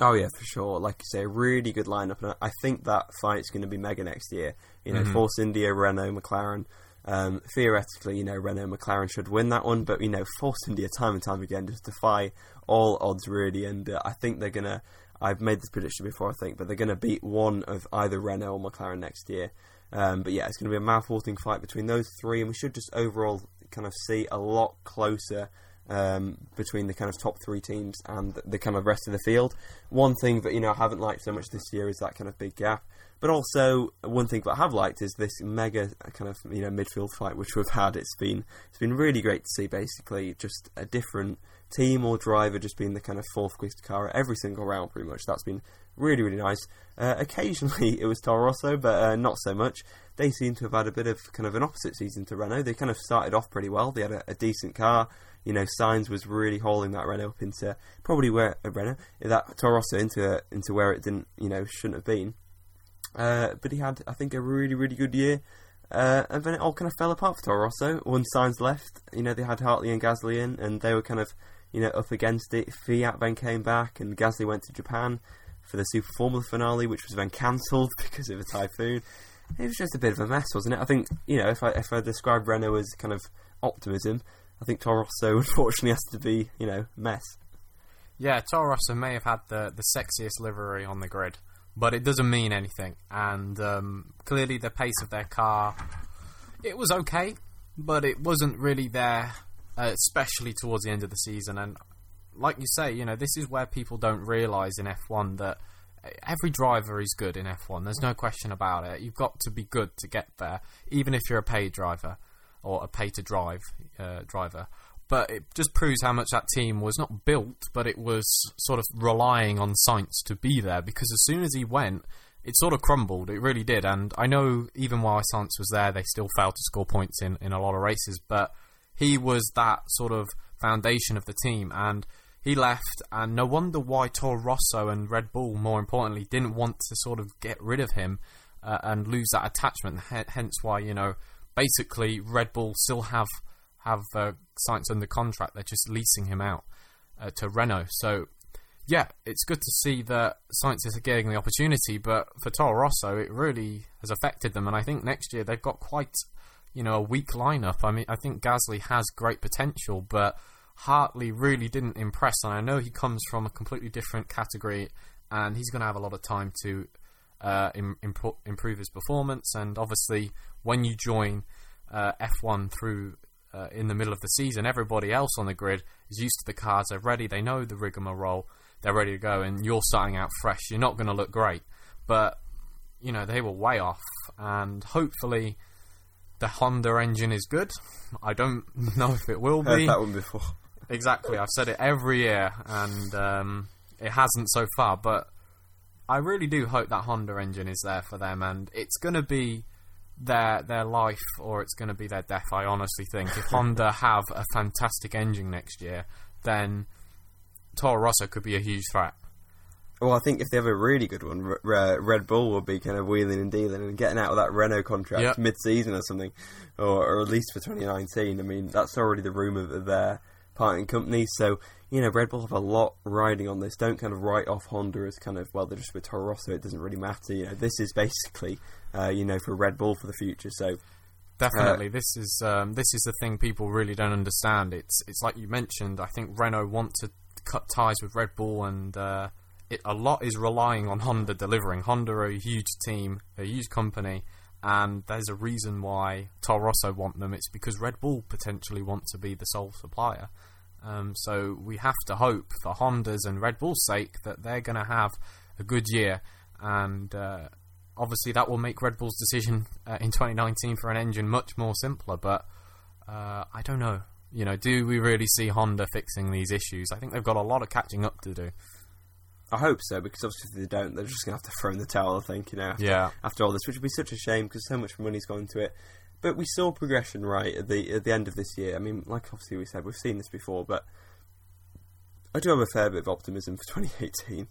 Oh yeah, for sure. Like you say, a really good lineup, and I think that fight's going to be mega next year. You know, Mhm. Force India, Renault, McLaren. Um, theoretically, you know, Renault, McLaren should win that one, but you know, Force India time and time again just defy all odds really, and uh, I think they're gonna. I've made this prediction before, I think, but they're going to beat one of either Renault or McLaren next year. Um, but yeah, it's going to be a mouth-watering fight between those three, and we should just overall kind of see a lot closer um, between the kind of top three teams and the kind of rest of the field. One thing that you know I haven't liked so much this year is that kind of big gap. But also one thing that I have liked is this mega kind of you know midfield fight which we've had. It's been it's been really great to see. Basically, just a different team or driver just being the kind of fourth quickest car every single round. Pretty much that's been really really nice. Uh, occasionally it was Toro Rosso, but uh, not so much. They seem to have had a bit of kind of an opposite season to Renault. They kind of started off pretty well. They had a, a decent car. You know, Sainz was really hauling that Renault up into probably where uh, Renault that Toro Rosso into into where it didn't you know shouldn't have been. Uh, but he had, I think, a really, really good year. Uh, and then it all kind of fell apart for Toro Rosso. When Sainz left, you know, they had Hartley and Gasly in, and they were kind of, you know, up against it. Kvyat then came back, and Gasly went to Japan for the Super Formula finale, which was then cancelled because of a typhoon. It was just a bit of a mess, wasn't it? I think, you know, if I if I describe Renault as kind of optimism, I think Toro Rosso unfortunately has to be, you know, mess. Yeah, Toro Rosso may have had the, the sexiest livery on the grid, but it doesn't mean anything. And um, clearly, the pace of their car, it was okay, but it wasn't really there, uh, especially towards the end of the season. And like you say, you know, this is where people don't realise in F1 that every driver is good in F1. There's no question about it. You've got to be good to get there, even if you're a paid driver or a pay to drive uh, driver. But it just proves how much that team was not built, but it was sort of relying on Sainz to be there. Because as soon as he went, it sort of crumbled. It really did. And I know even while Sainz was there, they still failed to score points in, in a lot of races. But he was that sort of foundation of the team. And he left, and no wonder why Toro Rosso and Red Bull, more importantly, didn't want to sort of get rid of him uh, and lose that attachment. H- hence why, you know, basically Red Bull still have have uh, Sainz under contract. They're just leasing him out uh, to Renault. So, yeah, it's good to see that Sainz is getting the opportunity. But for Toro Rosso, it really has affected them. And I think next year they've got quite, you know, a weak lineup. I mean, I think Gasly has great potential, but Hartley really didn't impress. And I know he comes from a completely different category, and he's going to have a lot of time to uh, Im- impro- improve his performance. And obviously, when you join uh, F1 through uh, in the middle of the season, everybody else on the grid is used to the cars. They're ready. They know the rigmarole. They're ready to go, and you're starting out fresh. You're not going to look great, but you know they were way off. And hopefully, the Honda engine is good. I don't know if it will be. Heard that one before. Exactly. I've said it every year, and um, it hasn't so far. But I really do hope that Honda engine is there for them, and it's going to be their their life or it's going to be their death. I honestly think if Honda have a fantastic engine next year, then Toro Rosso could be a huge threat. Well, I think if they have a really good one, Red Bull will be kind of wheeling and dealing and getting out of that Renault contract Yep. mid-season or something, or, or at least for 2019. I mean, that's already the rumour of their parting company. So, you know, Red Bull have a lot riding on this. Don't kind of write off Honda as kind of, well, they're just with Toro Rosso, it doesn't really matter. You know, this is basically, uh, you know, for Red Bull for the future. So, Definitely, this is um, this is the thing people really don't understand. It's it's like you mentioned. I think Renault want to cut ties with Red Bull, and uh, it, a lot is relying on Honda delivering. Honda are a huge team, a huge company, and there's a reason why Toro Rosso want them. It's because Red Bull potentially want to be the sole supplier. Um, so we have to hope for Honda's and Red Bull's sake that they're going to have a good year, and uh, obviously that will make Red Bull's decision uh, in 2019 for an engine much more simpler. But uh, I don't know. You know, do we really see Honda fixing these issues? I think they've got a lot of catching up to do. I hope so, because obviously if they don't, they're just going to have to throw in the towel, I think, you know, after, Yeah. after all this, which would be such a shame because so much money's gone into it. But we saw progression right at the at the end of this year. I mean, like obviously we said, we've seen this before, but I do have a fair bit of optimism for 2018.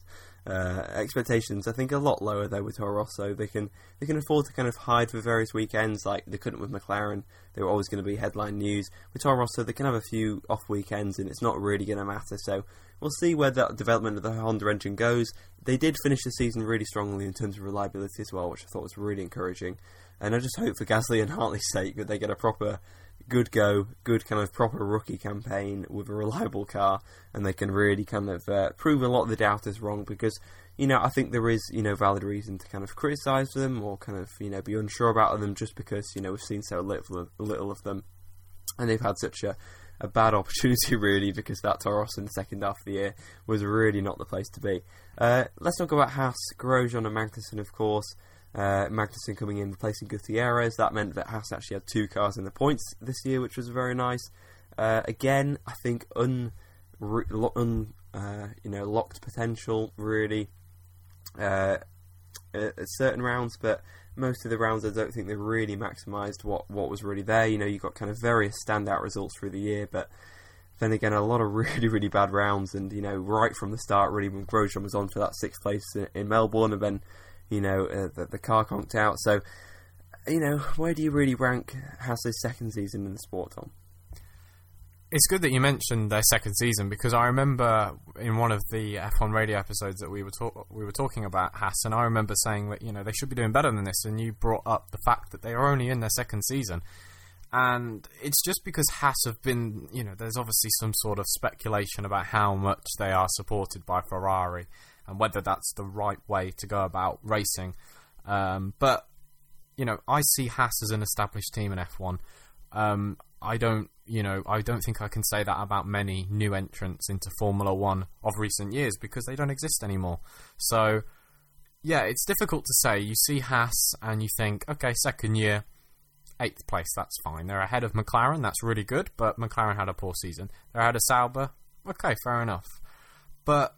Uh, expectations, I think, a lot lower though with Toro Rosso. They can they can afford to kind of hide for various weekends, like they couldn't with McLaren. They were always going to be headline news. With Toro Rosso, they can have a few off weekends, and it's not really going to matter. So we'll see where the development of the Honda engine goes. They did finish the season really strongly in terms of reliability as well, which I thought was really encouraging. And I just hope for Gasly and Hartley's sake that they get a proper good go, good kind of proper rookie campaign with a reliable car, and they can really kind of uh, prove a lot of the doubters wrong because. You know, I think there is, you know, valid reason to kind of criticise them or kind of, you know, be unsure about them just because, you know, we've seen so little, little of them and they've had such a, a bad opportunity, really, because that Toros in the second half of the year was really not the place to be. Uh, let's talk about Haas, Grosjean, and Magnussen, of course. Uh, Magnussen coming in replacing Gutierrez. That meant that Haas actually had two cars in the points this year, which was very nice. Uh, again, I think un, un uh, you know locked potential really uh, at certain rounds, but most of the rounds I don't think they really maximised what what was really there. You know, you got kind of various standout results through the year, but then again, a lot of really, really bad rounds, and you know, right from the start, really, when Grosjean was on for that sixth place in, in Melbourne, and then you know, uh, the, the, car conked out. So, you know, where do you really rank Haas's second season in the sport, Tom? It's good that you mentioned their second season because I remember in one of the F1 radio episodes that we were talk- we were talking about Haas, and I remember saying that you know they should be doing better than this, and you brought up the fact that they are only in their second season, and it's just because Haas have been you know there's obviously some sort of speculation about how much they are supported by Ferrari, and whether that's the right way to go about racing. Um, but you know, I see Haas as an established team in F1. Um, I don't, you know, I don't think I can say that about many new entrants into Formula One of recent years because they don't exist anymore. So, yeah, it's difficult to say. You see Haas and you think, okay, second year, eighth place, that's fine. They're ahead of McLaren, that's really good, but McLaren had a poor season. They're ahead of Sauber, okay, fair enough. But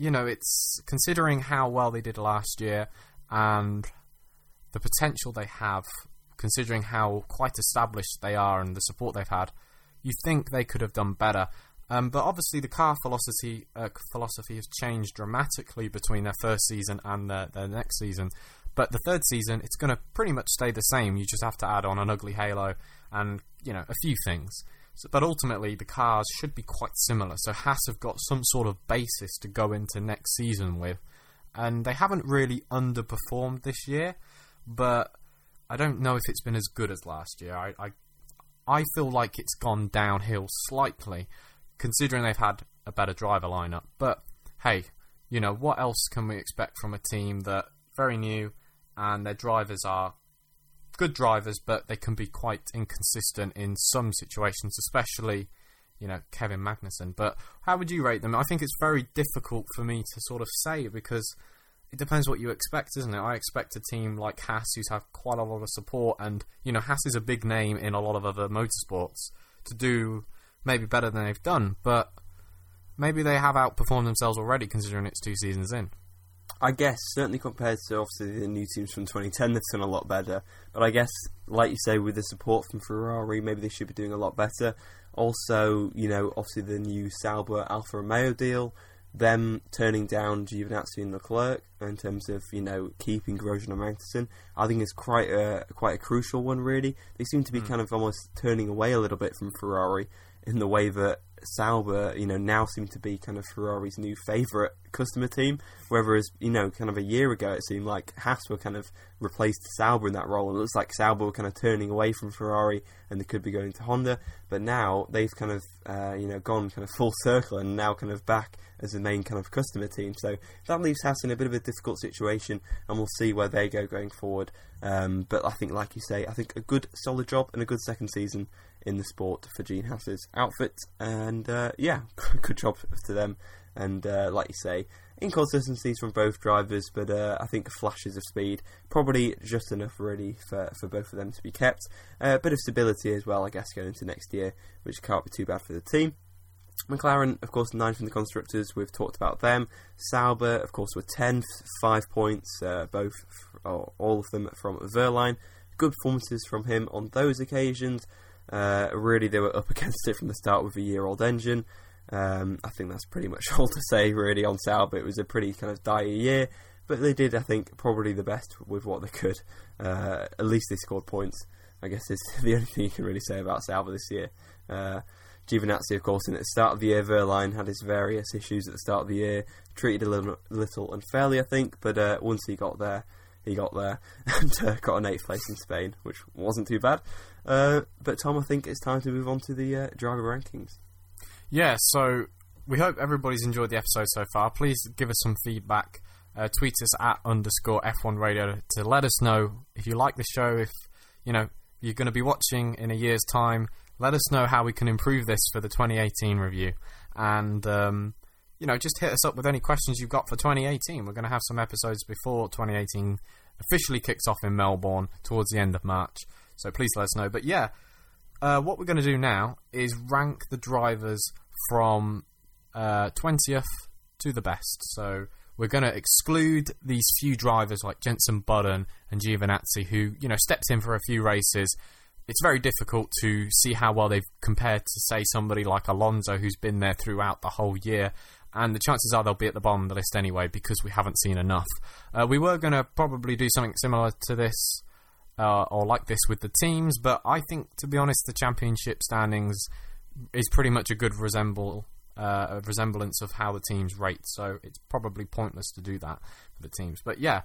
you know, it's considering how well they did last year and the potential they have, considering how quite established they are and the support they've had, you think they could have done better. Um, but obviously, the car philosophy uh, philosophy has changed dramatically between their first season and their, their next season. But the third season, it's going to pretty much stay the same. You just have to add on an ugly halo and you know a few things. So, but ultimately, the cars should be quite similar. So Haas have got some sort of basis to go into next season with, and they haven't really underperformed this year. But I don't know if it's been as good as last year. I, I, I feel like it's gone downhill slightly, considering they've had a better driver lineup. But hey, you know what else can we expect from a team that very new and their drivers are good drivers, but they can be quite inconsistent in some situations, especially, you know, Kevin Magnussen. But how would you rate them? I think it's very difficult for me to sort of say because it depends what you expect, isn't it? I expect a team like Haas who's had quite a lot of support, and you know, Haas is a big name in a lot of other motorsports to do maybe better than they've done, but maybe they have outperformed themselves already considering it's two seasons in. I guess certainly compared to obviously the new teams from 2010, they've done a lot better. But I guess, like you say, with the support from Ferrari, maybe they should be doing a lot better. Also, you know, obviously the new Sauber Alfa Romeo deal, them turning down Giovinazzi and Leclerc in terms of you know keeping Grosjean and Magnussen, I think it's quite a quite a crucial one. Really, they seem to be mm. kind of almost turning away a little bit from Ferrari in the way that Sauber, you know, now seem to be kind of Ferrari's new favourite customer team. Whereas, you know, kind of a year ago, it seemed like Haas were kind of replaced Sauber in that role. And it looks like Sauber were kind of turning away from Ferrari and they could be going to Honda. But now they've kind of, uh, you know, gone kind of full circle and now kind of back as the main kind of customer team. So that leaves Haas in a bit of a difficult situation and we'll see where they go going forward. Um, but I think, like you say, I think a good solid job and a good second season in the sport for Gene Haas's outfit. And uh, yeah, good job to them. And uh, like you say, inconsistencies from both drivers, but uh, I think flashes of speed, probably just enough really for, for both of them to be kept. Uh, a bit of stability as well, I guess, going into next year, which can't be too bad for the team. McLaren, of course, ninth in the constructors. We've talked about them. Sauber, of course, were tenth, five points, uh, both or all of them from Wehrlein. Good performances from him on those occasions. Uh, really, they were up against it from the start with a year-old engine. Um, I think that's pretty much all to say really on Sauber. It was a pretty kind of dire year, but they did, I think, probably the best with what they could. Uh, at least they scored points. I guess is the only thing you can really say about Sauber this year. Uh, Giovinazzi, of course, in the start of the year, Wehrlein had his various issues at the start of the year, treated a little, little unfairly, I think, but uh, once he got there, he got there and uh, got an eighth place in Spain, which wasn't too bad. Uh, but Tom, I think it's time to move on to the uh, driver rankings. Yeah, so we hope everybody's enjoyed the episode so far. Please give us some feedback. Uh, tweet us at underscore F1 Radio to let us know if you like the show. If you know you're going to be watching in a year's time, let us know how we can improve this for the 2018 review. And um, you know, just hit us up with any questions you've got for 2018. We're going to have some episodes before 2018 officially kicks off in Melbourne towards the end of March. So please let us know. But yeah, uh, what we're going to do now is rank the drivers from uh, 20th to the best. So we're going to exclude these few drivers like Jenson Button and Giovinazzi, who you know stepped in for a few races. It's very difficult to see how well they've compared to say somebody like Alonso, who's been there throughout the whole year. And the chances are they'll be at the bottom of the list anyway because we haven't seen enough. Uh, we were going to probably do something similar to this uh, or like this with the teams, but I think, to be honest, the championship standings is pretty much a good resemble uh, resemblance of how the teams rate. So it's probably pointless to do that for the teams. But yeah,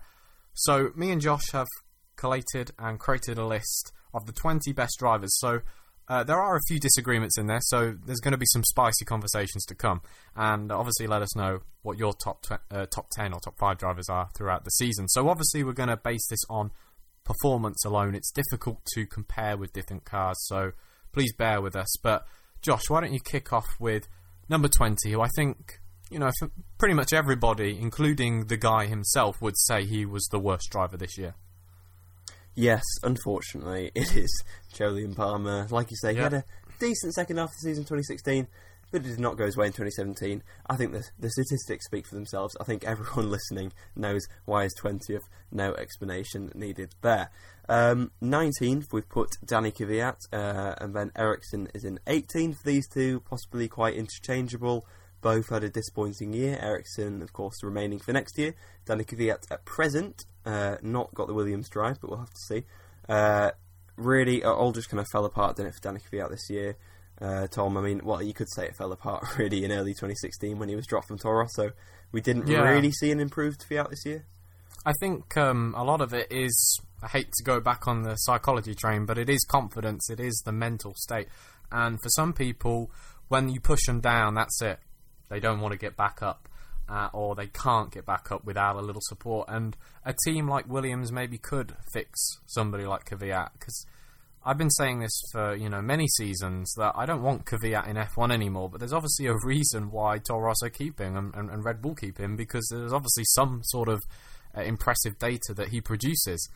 so me and Josh have collated and created a list of the 20 best drivers. So uh, there are a few disagreements in there, so there's going to be some spicy conversations to come. And obviously, let us know what your top tw- uh, top 10 or top 5 drivers are throughout the season. So, obviously, we're going to base this on performance alone. It's difficult to compare with different cars, so please bear with us. But, Josh, why don't you kick off with number 20, who I think, you know, pretty much everybody, including the guy himself, would say he was the worst driver this year. Yes, unfortunately, it is Jolyon Palmer. Like you say, he had a decent second half of the season 2016, but it did not go his way in 2017. I think the, the statistics speak for themselves. I think everyone listening knows why he's 20th. No explanation needed there. Um, 19th, we've put Danny Kvyat, uh, and then Ericsson is in 18th. These two, possibly quite interchangeable. Both had a disappointing year. Ericsson, of course, remaining for next year. Danny Kvyat at present, uh, not got the Williams drive, but we'll have to see. Uh, really, it all just kind of fell apart, didn't it, for Danny Kvyat this year? Uh, Tom, I mean, well, you could say it fell apart really in early 2016 when he was dropped from Toro, so we didn't yeah. really see an improved Kvyat this year. I think um, a lot of it is, I hate to go back on the psychology train, but it is confidence, it is the mental state. And for some people, when you push them down, that's it. They don't want to get back up uh, or they can't get back up without a little support. And a team like Williams maybe could fix somebody like Kvyat because I've been saying this for you know many seasons that I don't want Kvyat in F1 anymore. But there's obviously a reason why Toro Rosso keep him and, and, and, Red Bull keep him because there's obviously some sort of uh, impressive data that he produces,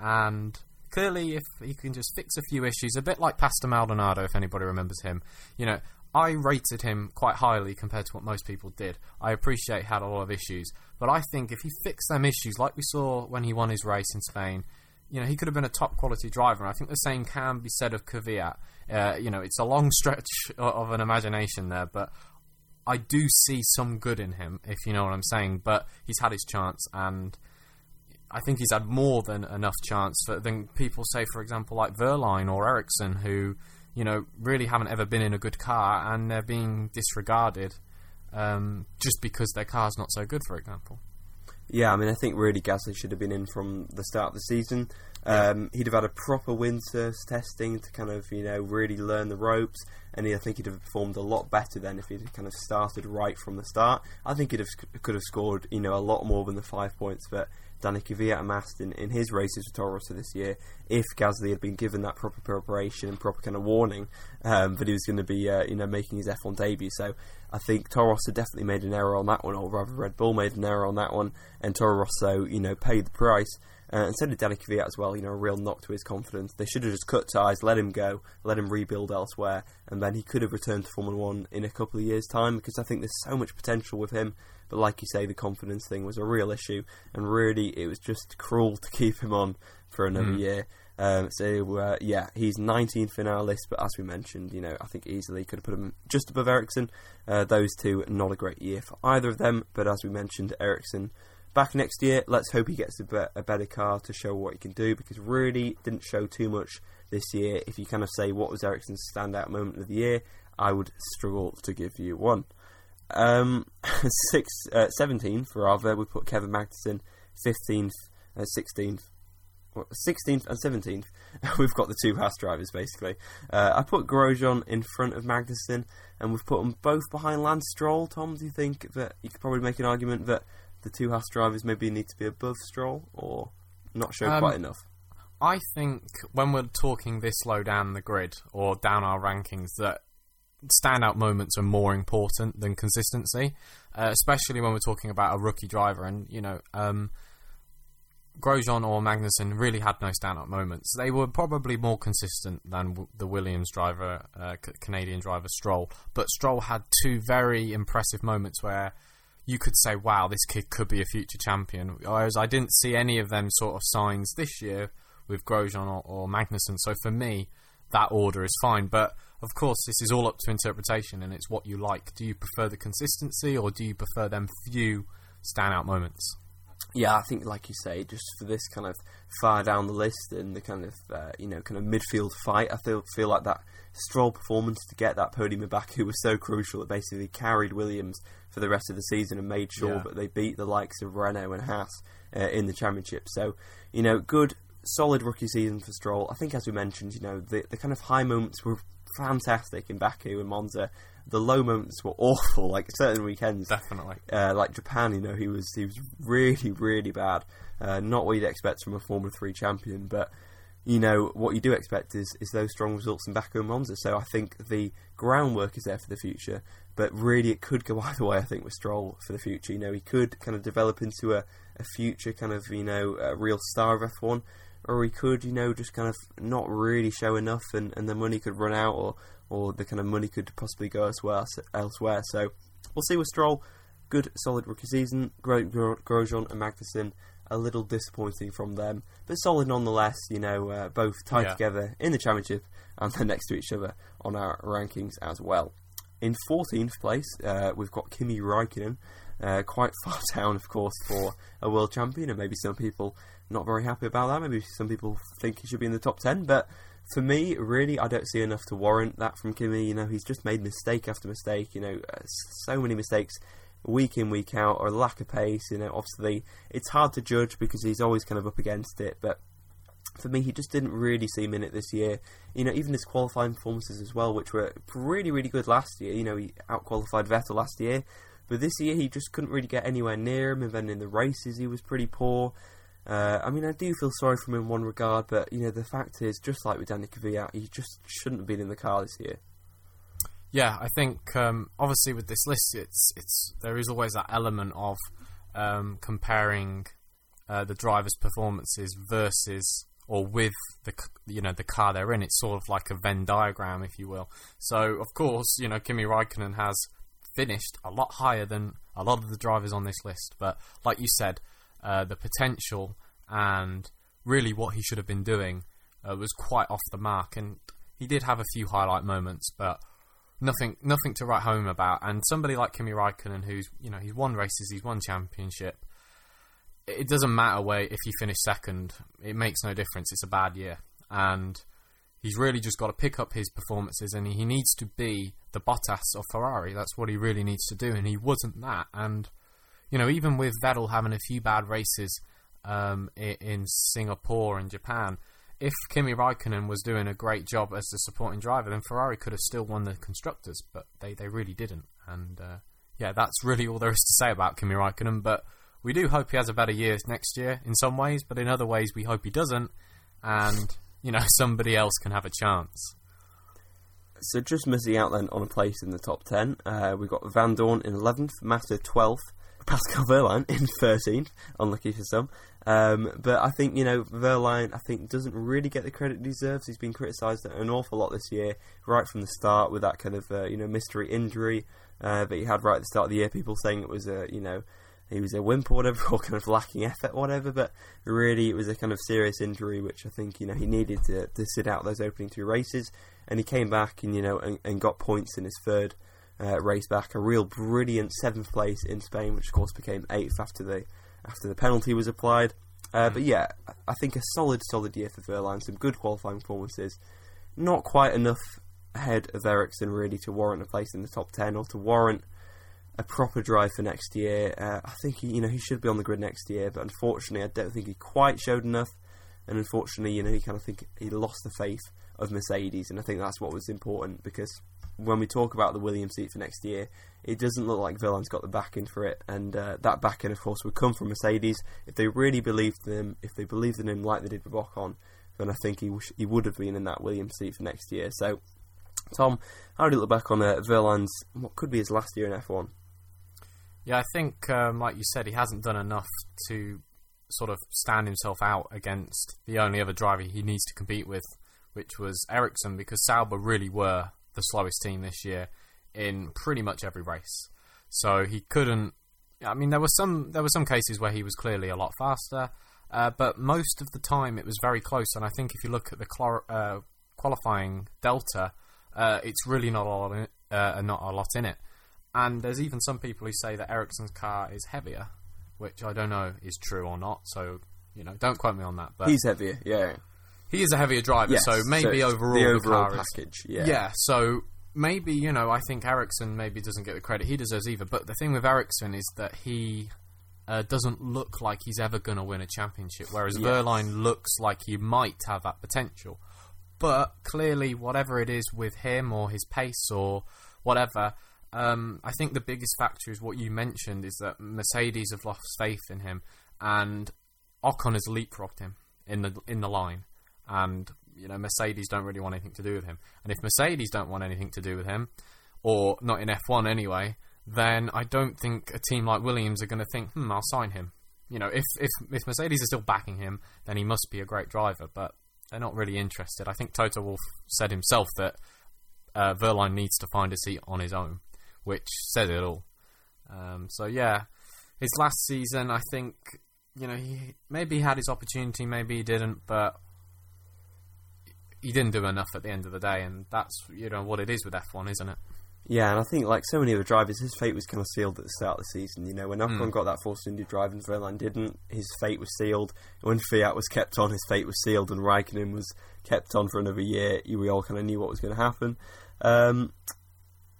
and clearly if he can just fix a few issues, a bit like Pastor Maldonado, if anybody remembers him, you know, I rated him quite highly compared to what most people did. I appreciate had a lot of issues, but I think if he fixed them issues, like we saw when he won his race in Spain, you know, he could have been a top quality driver. And I think the same can be said of Kvyat. Uh, you know, it's a long stretch of an imagination there, but I do see some good in him, if you know what I'm saying. But he's had his chance, and I think he's had more than enough chance for, than people say, for example, like Wehrlein or Ericsson, who you know, really haven't ever been in a good car and they're being disregarded um, just because their car's not so good, for example. Yeah, I mean, I think really Gasly should have been in from the start of the season. Um, he'd have had a proper winter testing to kind of, you know, really learn the ropes, and he, I think he'd have performed a lot better then if he'd kind of started right from the start. I think he'd have could have scored, you know, a lot more than the five points that Kvyat amassed in, in his races with Toro Rosso this year if Gasly had been given that proper preparation and proper kind of warning um, that he was going to be uh, you know making his F1 debut. So I think Toro Rosso definitely made an error on that one, or rather Red Bull made an error on that one, and Toro Rosso you know paid the price. Uh, and so did Danny Kvyat as well, you know, a real knock to his confidence. They should have just cut ties, let him go, let him rebuild elsewhere, and then he could have returned to Formula One in a couple of years' time because I think there's so much potential with him. But like you say, the confidence thing was a real issue, and really it was just cruel to keep him on for another mm. year. Um, so uh, yeah, he's 19th in our list, but as we mentioned, you know, I think easily could have put him just above Ericsson. Uh, those two, not a great year for either of them, but as we mentioned, Ericsson back next year. Let's hope he gets a, be- a better car to show what he can do because really didn't show too much this year. If you kind of say what was Ericsson's standout moment of the year, I would struggle to give you one. Um, six, uh, 17th rather, we put Kevin Magnussen. 15th, uh, 16th, 16th and 17th, we've got the two Haas drivers basically. Uh, I put Grosjean in front of Magnussen, and we've put them both behind Lance Stroll. Tom, do you think that you could probably make an argument that the two Haas drivers maybe need to be above Stroll, or not show um, quite enough? I think when we're talking this low down the grid or down our rankings, that standout moments are more important than consistency, uh, especially when we're talking about a rookie driver. And you know, um, Grosjean or Magnussen really had no standout moments. They were probably more consistent than w- the Williams driver, uh, C- Canadian driver Stroll. But Stroll had two very impressive moments where you could say, "Wow, this kid could be a future champion." Whereas I didn't see any of them sort of signs this year with Grosjean or, or Magnussen. So for me, that order is fine. But of course, this is all up to interpretation, and it's what you like. Do you prefer the consistency, or do you prefer them few standout moments? Yeah, I think, like you say, just for this kind of far down the list and the kind of uh, you know kind of midfield fight, I feel feel like that Stroll performance to get that podium back, who was so crucial. It basically carried Williams for the rest of the season and made sure yeah. that they beat the likes of Renault and Haas uh, in the championship. So, you know, good, solid rookie season for Stroll. I think, as we mentioned, you know, the the kind of high moments were fantastic in Baku and Monza. The low moments were awful, like certain weekends. Definitely. Uh, like Japan, you know, he was he was really really bad. Uh, not what you'd expect from a Formula Three champion, but you know what you do expect is is those strong results in Baku and Monza. So I think the groundwork is there for the future, but really it could go either way. I think with Stroll for the future, you know, he could kind of develop into a, a future kind of you know a real star of F1 or he could, you know, just kind of not really show enough, and, and the money could run out, or or the kind of money could possibly go elsewhere. Elsewhere, so we'll see with Stroll. Good, solid rookie season. Great, Grosjean and Magnussen. A little disappointing from them, but solid nonetheless. You know, uh, both tied yeah. together in the championship, and they're next to each other on our rankings as well. In 14th place, uh, we've got Kimi Raikkonen. Uh, quite far down, of course, for a world champion, and maybe some people not very happy about that. Maybe some people think he should be in the top 10, but for me, really, I don't see enough to warrant that from Kimi. You know, he's just made mistake after mistake, you know, uh, so many mistakes week in, week out, or lack of pace. You know, obviously, it's hard to judge because he's always kind of up against it, but for me, he just didn't really seem in it this year. You know, even his qualifying performances as well, which were really, really good last year. You know, he outqualified Vettel last year, but this year he just couldn't really get anywhere near him. And then in the races, he was pretty poor. Uh, I mean, I do feel sorry for him in one regard, but you know, the fact is, just like with Danny Kvyat, he just shouldn't have been in the car this year. Yeah, I think um, obviously with this list, it's it's there is always that element of um, comparing uh, the drivers' performances versus or with the you know the car they're in. It's sort of like a Venn diagram, if you will. So of course, you know Kimi Raikkonen has finished a lot higher than a lot of the drivers on this list, but like you said, uh, the potential and really what he should have been doing uh, was quite off the mark. And he did have a few highlight moments, but nothing nothing to write home about. And somebody like Kimi Raikkonen, who's you know he's won races, he's won championship. It doesn't matter where if you finish second, it makes no difference. It's a bad year, and he's really just got to pick up his performances, and he needs to be the Bottas of Ferrari. That's what he really needs to do, and he wasn't that. And you know, even with Vettel having a few bad races um, in, Singapore and Japan, if Kimi Raikkonen was doing a great job as the supporting driver, then Ferrari could have still won the constructors, but they, they really didn't. And uh, yeah, that's really all there is to say about Kimi Raikkonen. But we do hope he has a better year next year in some ways, but in other ways we hope he doesn't, and you know somebody else can have a chance. So just missing out then on a place in the top ten, uh, we've got Vandoorne in eleventh, Massa twelfth, Pascal Wehrlein in 13th, unlucky for some. Um, but I think, you know, Wehrlein, I think, doesn't really get the credit he deserves. He's been criticised an awful lot this year, right from the start, with that kind of, uh, you know, mystery injury uh, that he had right at the start of the year. People saying it was, a, you know, he was a wimp or whatever, or kind of lacking effort or whatever. But really, it was a kind of serious injury, which I think you know he needed to, to sit out those opening two races, and he came back and you know and, and got points in his third uh, race back, a real brilliant seventh place in Spain, which of course became eighth after the after the penalty was applied. Uh, but yeah, I think a solid, solid year for Wehrlein. Some good qualifying performances. Not quite enough ahead of Ericsson really to warrant a place in the top ten or to warrant a proper drive for next year. Uh, I think he, you know he should be on the grid next year, but unfortunately, I don't think he quite showed enough. And unfortunately, you know, he kind of think he lost the faith of Mercedes, and I think that's what was important because when we talk about the Williams seat for next year, it doesn't look like Wehrlein's got the backing for it, and uh, that backing, of course, would come from Mercedes if they really believed in him, if they believed in him like they did with Ocon. Then I think he he would have been in that Williams seat for next year. So, Tom, how do you look back on uh, what could be his last year in F1? Yeah, I think, um, like you said, he hasn't done enough to sort of stand himself out against the only other driver he needs to compete with, which was Ericsson, because Sauber really were the slowest team this year in pretty much every race. So he couldn't. I mean, there were some there were some cases where he was clearly a lot faster, uh, but most of the time it was very close. And I think if you look at the clor- uh, qualifying delta, uh, it's really not a lot in uh, not a lot in it. And there's even some people who say that Ericsson's car is heavier, which I don't know is true or not. So you know, don't quote me on that. But He's heavier, yeah. He is a heavier driver, Yes, so maybe it's overall the the overall car is- package, yeah. yeah, so maybe, you know, I think Ericsson maybe doesn't get the credit he deserves either. But the thing with Ericsson is that he uh, doesn't look like he's ever going to win a championship, whereas Yes. Wehrlein looks like he might have that potential. But clearly, whatever it is with him or his pace or whatever, um, I think the biggest factor is what you mentioned is that Mercedes have lost faith in him, and Ocon has leapfrogged him in the in the line, and you know Mercedes don't really want anything to do with him. And if Mercedes don't want anything to do with him, or not in F1 anyway, then I don't think a team like Williams are going to think, hmm, I'll sign him. You know, if if if Mercedes is still backing him, then he must be a great driver. But they're not really interested. I think Toto Wolff said himself that uh, Wehrlein needs to find a seat on his own, which says it all. Um, so yeah, his last season, I think, you know, he maybe he had his opportunity, maybe he didn't, but he didn't do enough at the end of the day, and that's you know what it is with F1, isn't it? Yeah, and I think like so many other drivers, his fate was kind of sealed at the start of the season. You know, when Ocon Mm. got that Force India drive and Wehrlein didn't, his fate was sealed. When Kvyat was kept on, his fate was sealed, and Raikkonen was kept on for another year. We all kind of knew what was going to happen. Um,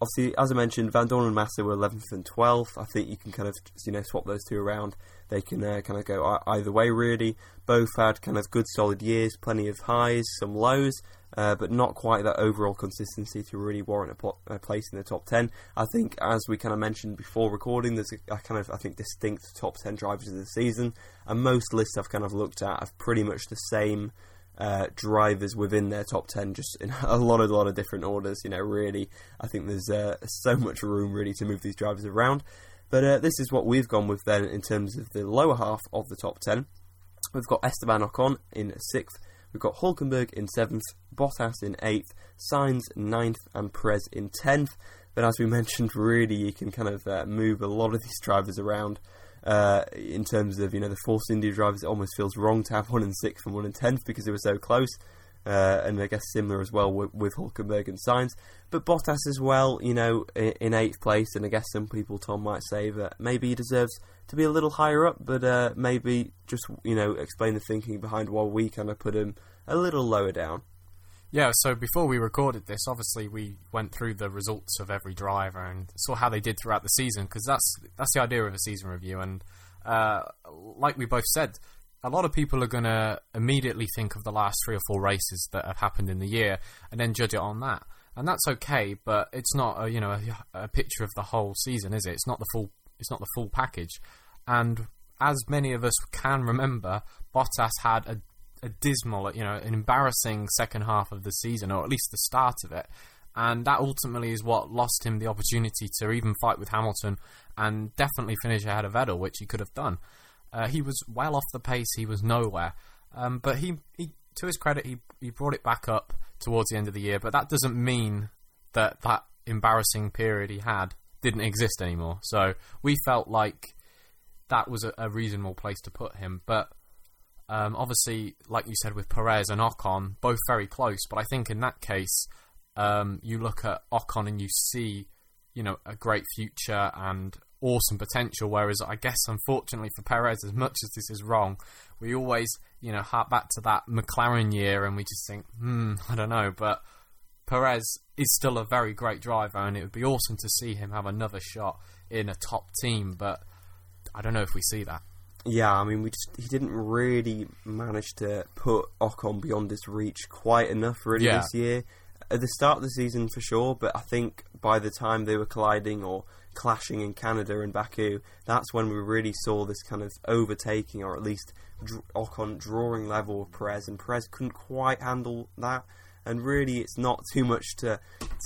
obviously, as I mentioned, Vandoorne and Massa were 11th and 12th. I think you can kind of you know swap those two around. They can uh, kind of go either way, really. Both had kind of good, solid years, plenty of highs, some lows, uh, but not quite that overall consistency to really warrant a, pl- a place in the top 10. I think, as we kind of mentioned before recording, there's a, a kind of, I think, distinct top 10 drivers of the season, and most lists I've kind of looked at have pretty much the same uh, drivers within their top 10 just in a lot of a lot of different orders you know really I think there's uh, so much room really to move these drivers around. But uh, this is what we've gone with then in terms of the lower half of the top 10 we've got Esteban Ocon in 6th we've got Hulkenberg in 7th Bottas in 8th Sainz 9th and Perez in 10th but as we mentioned really you can kind of uh, move a lot of these drivers around uh, in terms of you know the Force India drivers, it almost feels wrong to have one in sixth and one in tenth because they were so close. Uh, and I guess similar as well with, with Hulkenberg and Sainz, but Bottas as well, you know, in, in eighth place. And I guess some people, Tom, might say that maybe he deserves to be a little higher up, but uh, maybe just you know explain the thinking behind why we kind of put him a little lower down. Yeah, so before we recorded this, obviously we went through the results of every driver and saw how they did throughout the season because that's that's the idea of a season review. And uh, like we both said, a lot of people are going to immediately think of the last three or four races that have happened in the year and then judge it on that. And that's okay, but it's not a, you know a, a picture of the whole season, is it? It's not the full it's not the full package. And as many of us can remember, Bottas had a a dismal, you know, an embarrassing second half of the season, or at least the start of it. And that ultimately is what lost him the opportunity to even fight with Hamilton and definitely finish ahead of Vettel, which he could have done. Uh, he was well off the pace, he was nowhere. Um, but he, he, to his credit, he, he brought it back up towards the end of the year. But that doesn't mean that that embarrassing period he had didn't exist anymore. So we felt like that was a, a reasonable place to put him. But um, obviously, like you said with Perez and Ocon, both very close. But I think in that case, um, you look at Ocon and you see, you know, a great future and awesome potential. Whereas I guess, unfortunately for Perez, as much as this is wrong, we always, you know, hark back to that McLaren year and we just think, hmm, I don't know. But Perez is still a very great driver, and it would be awesome to see him have another shot in a top team. But I don't know if we see that. Yeah, I mean, we just he didn't really manage to put Ocon beyond his reach quite enough really Yeah. this year. At the start of the season, for sure, but I think by the time they were colliding or clashing in Canada and Baku, that's when we really saw this kind of overtaking, or at least Ocon drawing level of Perez, and Perez couldn't quite handle that. And really, it's not too much to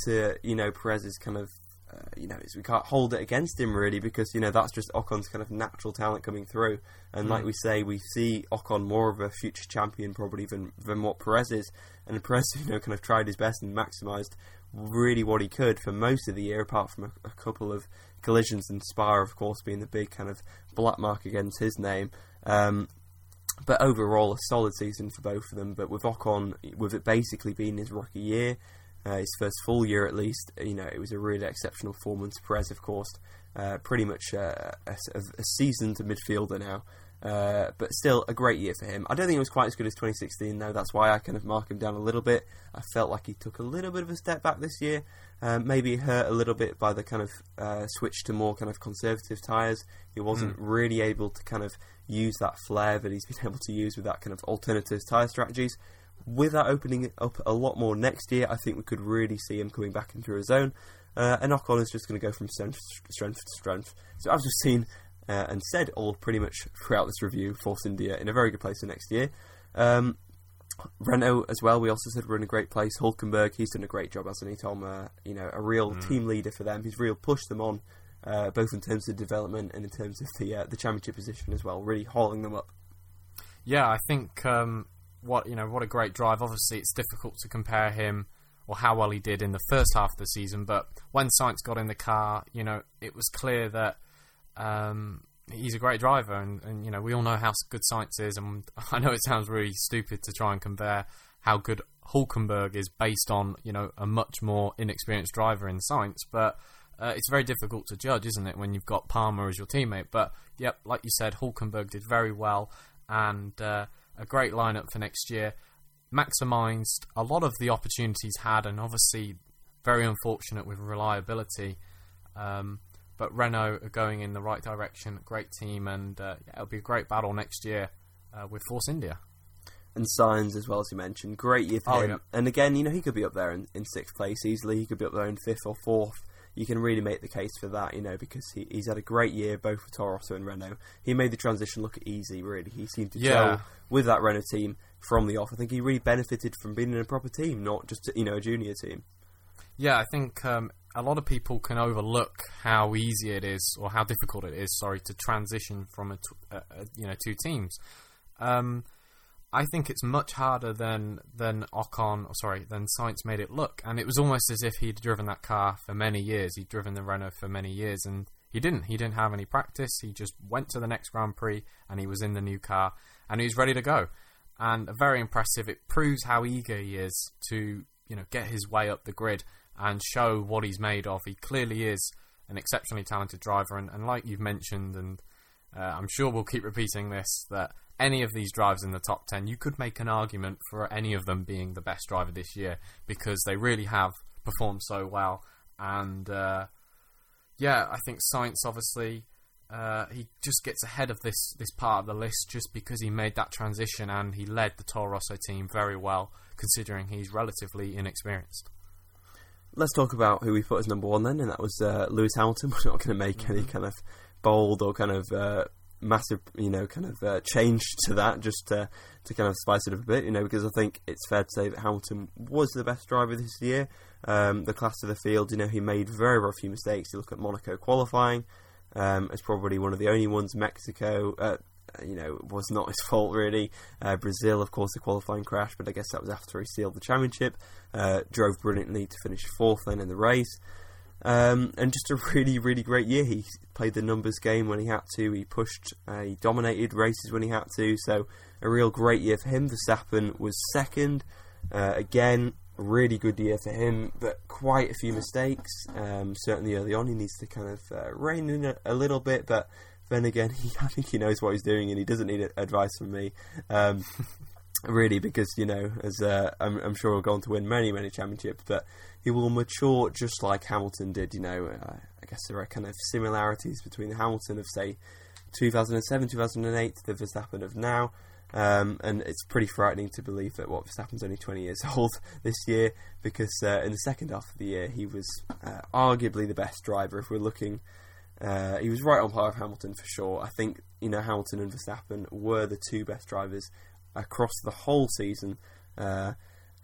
to you know Perez's kind of uh, you know, we can't hold it against him really because you know that's just Ocon's kind of natural talent coming through. And like we say, we see Ocon more of a future champion probably than than what Perez is. And Perez, you know, kind of tried his best and maximised really what he could for most of the year, apart from a, a couple of collisions and Spa, of course, being the big kind of black mark against his name. Um, but overall, a solid season for both of them. But with Ocon, with it basically being his rookie year, uh, his first full year at least, you know, it was a really exceptional performance. Perez, of course, uh, pretty much uh, a, a seasoned midfielder now. Uh, but still, a great year for him. I don't think it was quite as good as 2016, though. That's why I kind of mark him down a little bit. I felt like he took a little bit of a step back this year. Um, maybe hurt a little bit by the kind of uh, switch to more kind of conservative tyres. He wasn't really able to kind of use that flair that he's been able to use with that kind of alternative tyre strategies. With that opening up a lot more next year, I think we could really see him coming back into his own. Uh, and Ocon is just going to go from strength, strength to strength. So I've just seen uh, and said all pretty much throughout this review, Force India in a very good place for next year. Um, Renault as well. We also said we're in a great place. Hulkenberg, he's done a great job, hasn't he, Tom? Uh, you know, a real team leader for them. He's real pushed them on, uh, both in terms of development and in terms of the uh, the championship position as well. Really hauling them up. Yeah, I think um, what you know, what a great drive. Obviously, it's difficult to compare him or how well he did in the first half of the season, but when Sainz got in the car, you know, it was clear that um, he's a great driver, and, and you know, we all know how good Sainz is, and I know it sounds really stupid to try and compare how good Hulkenberg is based on you know a much more inexperienced driver in Sainz, but. Uh, it's very difficult to judge, isn't it, when you've got Palmer as your teammate? But yep, like you said, Hulkenberg did very well, and uh, a great lineup for next year. Maximised a lot of the opportunities had, and obviously very unfortunate with reliability. Um, but Renault are going in the right direction. Great team, and uh, it'll be a great battle next year uh, with Force India. And Sainz as well as you mentioned, great year for Oh, him. yeah. And again, you know, he could be up there in, in sixth place easily. He could be up there in fifth or fourth. You can really make the case for that, you know, because he, he's had a great year both for Toro Rosso and Renault. He made the transition look easy, really. He seemed to Yeah. gel with that Renault team from the off. I think he really benefited from being in a proper team, not just you know a junior team. Yeah, I think um, a lot of people can overlook how easy it is, or how difficult it is. Sorry, to transition from a, t- a, a you know two teams. Um, I think it's much harder than than Ocon, sorry, than Sainz made it look. And it was almost as if he'd driven that car for many years. He'd driven the Renault for many years, and he didn't. He didn't have any practice. He just went to the next Grand Prix, and he was in the new car, and he was ready to go. And very impressive. It proves how eager he is to you know get his way up the grid and show what he's made of. He clearly is an exceptionally talented driver, and, and like you've mentioned, and uh, I'm sure we'll keep repeating this, that any of these drivers in the top 10, you could make an argument for any of them being the best driver this year because they really have performed so well. And uh, yeah, I think Sainz obviously. Uh, he just gets ahead of this, this part of the list just because he made that transition and he led the Toro Rosso team very well, considering he's relatively inexperienced. Let's talk about who we put as number one then, and that was uh, Lewis Hamilton. We're not going to make any kind of bold or kind of uh, massive, you know, kind of uh, change to that, just to, to kind of spice it up a bit, you know, because I think it's fair to say that Hamilton was the best driver this year. Um, the class of the field, you know, he made very, very few mistakes. You look at Monaco qualifying, um, it's probably one of the only ones. Mexico, uh, you know, was not his fault really. Uh, Brazil, of course, the qualifying crash, but I guess that was after he sealed the championship. Uh, drove brilliantly to finish fourth then in the race. Um, and just a really, really great year. He played the numbers game when he had to. He pushed, uh, he dominated races when he had to. So a real great year for him. Verstappen was second. Uh, again, really good year for him, but quite a few mistakes. Um, certainly early on, he needs to kind of uh, rein in a, a, little bit. But then again, he, I think he knows what he's doing, and he doesn't need advice from me. Um, really, because you know, as uh, I'm, I'm, sure he'll go on to win many, many championships, but he will mature just like Hamilton did. You know, uh, I guess there are kind of similarities between Hamilton of say 2007, 2008 to the Verstappen of now. Um, and it's pretty frightening to believe that what Verstappen's only 20 years old this year, because uh, in the second half of the year he was uh, arguably the best driver. If we're looking, uh, he was right on par with Hamilton for sure. I think you know Hamilton and Verstappen were the two best drivers across the whole season. Uh,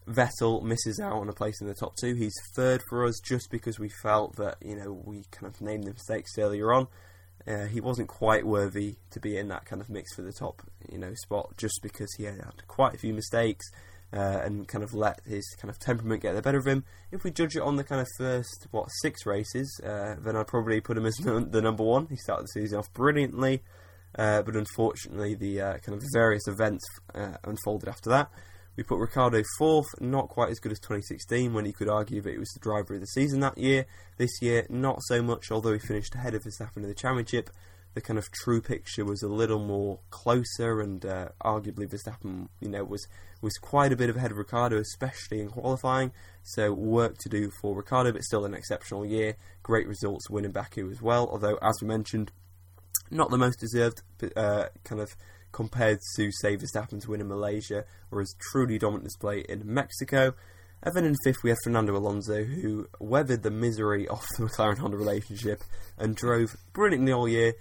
Vettel misses out on a place in the top two. He's third for us just because we felt that you know we kind of named the mistakes earlier on. Uh, he wasn't quite worthy to be in that kind of mix for the top, you know, spot just because he had quite a few mistakes uh, and kind of let his kind of temperament get the better of him. If we judge it on the kind of first what six races, uh, then I'd probably put him as the number one. He started the season off brilliantly, uh, but unfortunately the uh, kind of various events uh, unfolded after that. We put Ricciardo fourth, not quite as good as 2016 when he could argue that he was the driver of the season that year. This year, not so much, although he finished ahead of Verstappen in the championship. The kind of true picture was a little more closer, and uh, arguably Verstappen, you know, was was quite a bit ahead of Ricciardo, especially in qualifying. So work to do for Ricciardo, but still an exceptional year. Great results winning Baku as well. Although, as we mentioned, not the most deserved uh, kind of compared to, say, Verstappen's win in Malaysia or his truly dominant display in Mexico. And then in fifth, we had Fernando Alonso, who weathered the misery of the McLaren Honda relationship and drove brilliantly all year.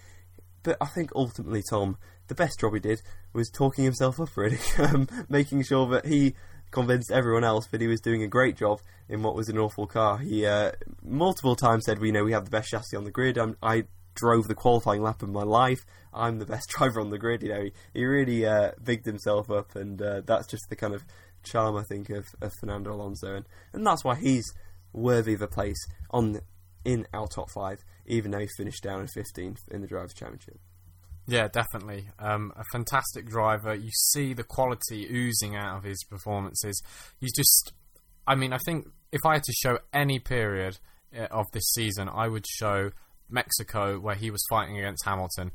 But I think ultimately, Tom, the best job he did was talking himself up, really, um, making sure that he convinced everyone else that he was doing a great job in what was an awful car. He uh, multiple times said, "We know we have the best chassis on the grid." I'm, i drove the qualifying lap of my life. I'm the best driver on the grid. You know, he, he really uh, bigged himself up, and uh, that's just the kind of charm I think of, of Fernando Alonso, and, and that's why he's worthy of a place on in our top five, even though he finished down in 15th in the drivers' championship. Yeah, definitely. Um, a fantastic driver. You see the quality oozing out of his performances. You just, I mean, I think if I had to show any period uh, of this season, I would show Mexico, where he was fighting against Hamilton,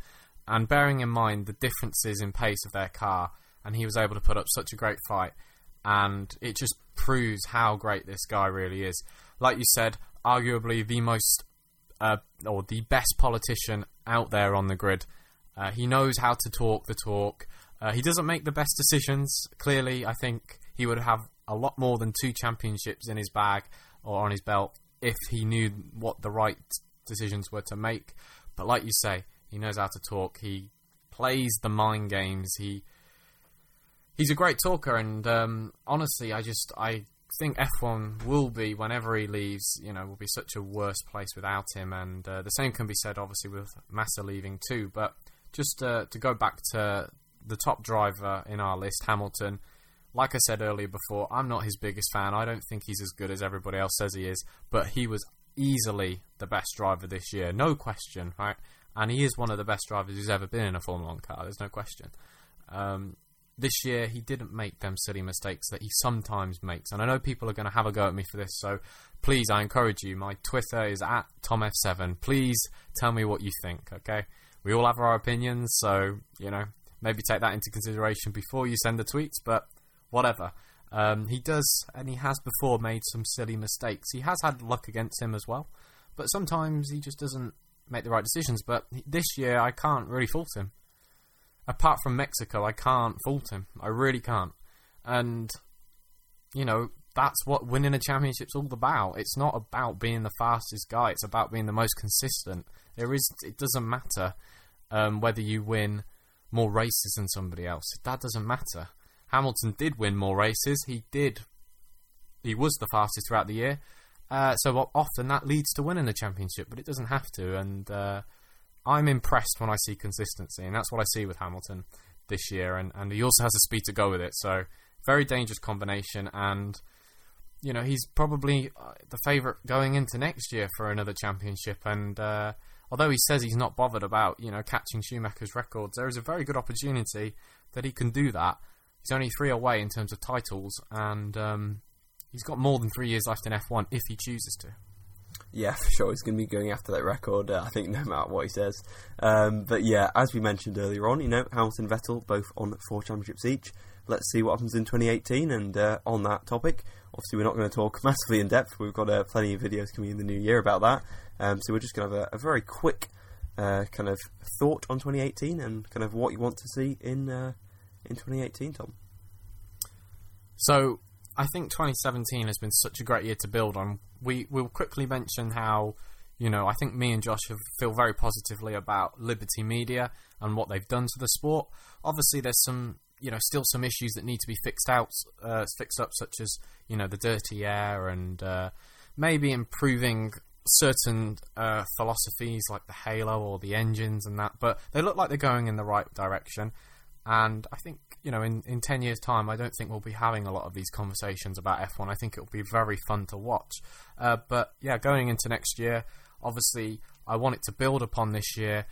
and bearing in mind the differences in pace of their car, and he was able to put up such a great fight, and it just proves how great this guy really is. Like you said, arguably the most uh, or the best politician out there on the grid. Uh, he knows how to talk the talk. Uh, he doesn't make the best decisions. Clearly, I think he would have a lot more than two championships in his bag or on his belt if he knew what the right decisions were to make. But like you say, he knows how to talk. He plays the mind games. He he's a great talker, and um, honestly, I just I think F1 will be whenever he leaves. You know, will be such a worse place without him, and uh, the same can be said obviously with Massa leaving too. But just uh, to go back to the top driver in our list, Hamilton. Like I said earlier before, I'm not his biggest fan. I don't think he's as good as everybody else says he is, but he was easily the best driver this year, no question, right? And he is one of the best drivers who's ever been in a Formula One car. There's no question. Um, this year, he didn't make them silly mistakes that he sometimes makes, and I know people are going to have a go at me for this. So, please, I encourage you. My Twitter is at TomF7. Please tell me what you think. Okay, we all have our opinions, so you know maybe take that into consideration before you send the tweets. But whatever. Um, he does, and he has before made some silly mistakes. He has had luck against him as well, but sometimes he just doesn't make the right decisions. But this year, I can't really fault him. Apart from Mexico, I can't fault him. I really can't. And, you know, that's what winning a championship's all about. It's not about being the fastest guy, it's about being the most consistent. There is, it doesn't matter um, whether you win more races than somebody else. That doesn't matter. Hamilton did win more races. He did. He was the fastest throughout the year. Uh, so often that leads to winning the championship, but it doesn't have to. And uh, I'm impressed when I see consistency, and that's what I see with Hamilton this year. And, and he also has the speed to go with it. So very dangerous combination. And you know, he's probably uh, the favourite going into next year for another championship. And uh, although he says he's not bothered about, you know, catching Schumacher's records, there is a very good opportunity that he can do that. He's only three away in terms of titles, and um, he's got more than three years left in F1 if he chooses to. Yeah, for sure. He's going to be going after that record, uh, I think, no matter what he says. Um, but yeah, as we mentioned earlier on, you know, Hamilton Vettel both on four championships each. Let's see what happens in 2018. And uh, on that topic, obviously, we're not going to talk massively in depth. We've got uh, plenty of videos coming in the new year about that. Um, so we're just going to have a, a very quick uh, kind of thought on 2018 and kind of what you want to see in uh, in 2018, Tom. So I think 2017 has been such a great year to build on. We will quickly mention how, you know, I think me and Josh have feel very positively about Liberty Media and what they've done to the sport. Obviously, there's some, you know, still some issues that need to be fixed out, uh, fixed up, such as you know the dirty air and uh, maybe improving certain uh, philosophies like the halo or the engines and that. But they look like they're going in the right direction. And I think, you know, in, in 10 years' time, I don't think we'll be having a lot of these conversations about F1. I think it'll be very fun to watch. Uh, but yeah, going into next year, obviously, I want it to build upon this year.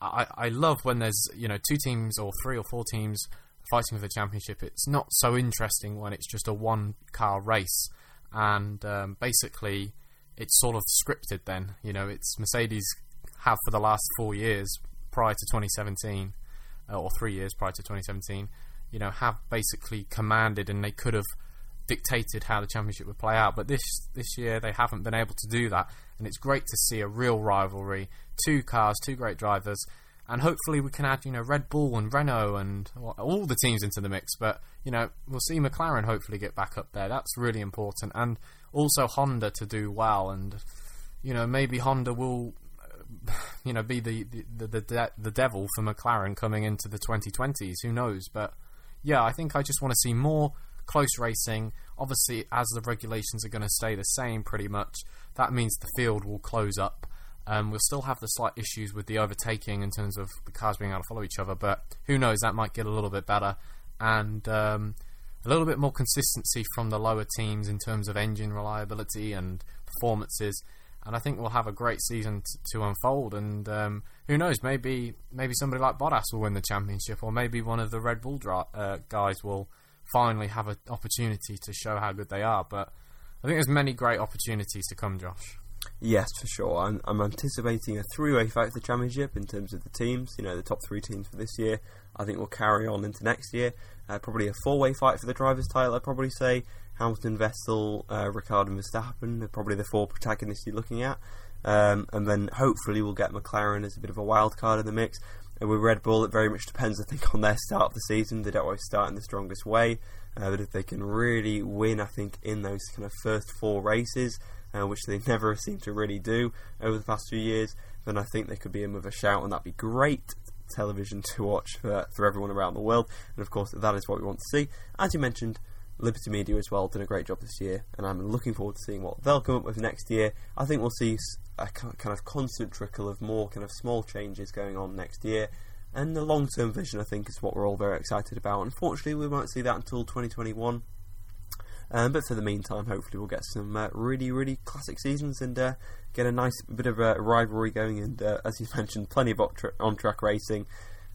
I, I love when there's, you know, two teams or three or four teams fighting for the championship. It's not so interesting when it's just a one car race. And um, basically, it's sort of scripted then. You know, it's Mercedes have for the last four years prior to 2017 uh, Uh, or three years prior to 2017, you know, have basically commanded and they could have dictated how the championship would play out. But this this year they haven't been able to do that, and it's great to see a real rivalry, two cars, two great drivers, and hopefully we can add you know Red Bull and Renault and all the teams into the mix. But you know we'll see McLaren hopefully get back up there. That's really important, and also Honda to do well, and you know maybe Honda will you know, be the the, the the, devil for McLaren coming into the 2020s. Who knows? But yeah, I think I just want to see more close racing. Obviously, as the regulations are going to stay the same pretty much, that means the field will close up. Um, we'll still have the slight issues with the overtaking in terms of the cars being able to follow each other, but who knows? That might get a little bit better. And um, a little bit more consistency from the lower teams in terms of engine reliability and performances and I think we'll have a great season t- to unfold. And um, who knows, maybe maybe somebody like Bottas will win the championship, or maybe one of the Red Bull dra- uh, guys will finally have an opportunity to show how good they are. But I think there's many great opportunities to come, Josh. Yes, for sure. I'm, I'm anticipating a three-way fight for the championship in terms of the teams. You know, the top three teams for this year. I think will carry on into next year. Uh, probably a four-way fight for the drivers' title. I'd probably say Hamilton, Vettel, uh, Ricciardo, and Verstappen are probably the four protagonists you're looking at. Um, and then hopefully we'll get McLaren as a bit of a wild card in the mix. And with Red Bull, it very much depends, I think, on their start of the season. They don't always start in the strongest way, uh, but if they can really win, I think, in those kind of first four races, uh, which they never seem to really do over the past few years, then I think they could be in with a shout, and that'd be great television to watch for, for everyone around the world. And of course, that is what we want to see. As you mentioned, Liberty Media as well done a great job this year, and I'm looking forward to seeing what they'll come up with next year. I think we'll see a kind of constant trickle of more kind of small changes going on next year, and the long term vision I think is what we're all very excited about. Unfortunately, we won't see that until 2021. Um, but for the meantime, hopefully we'll get some uh, really, really classic seasons and uh, get a nice bit of a rivalry going. And uh, as you mentioned, plenty of on-track racing.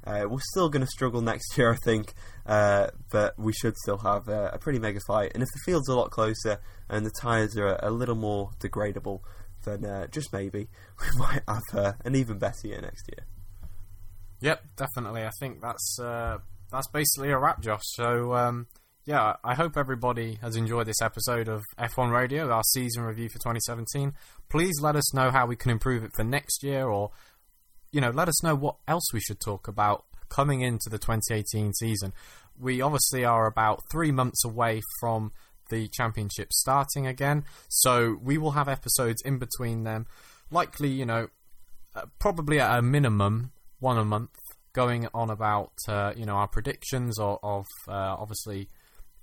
Uh, we're still going to struggle next year, I think, uh, but we should still have uh, a pretty mega fight. And if the field's a lot closer and the tyres are a, little more degradable, then uh, just maybe we might have uh, an even better year next year. Yep, definitely. I think that's uh, that's basically a wrap, Josh. So. Um, yeah, I hope everybody has enjoyed this episode of F1 Radio, our season review for 2017. Please let us know how we can improve it for next year or you know, let us know what else we should talk about coming into the 2018 season. We obviously are about three months away from the championship starting again, so we will have episodes in between them. Likely, you know, uh, probably at a minimum one a month, going on about uh, you know our predictions or, of uh, obviously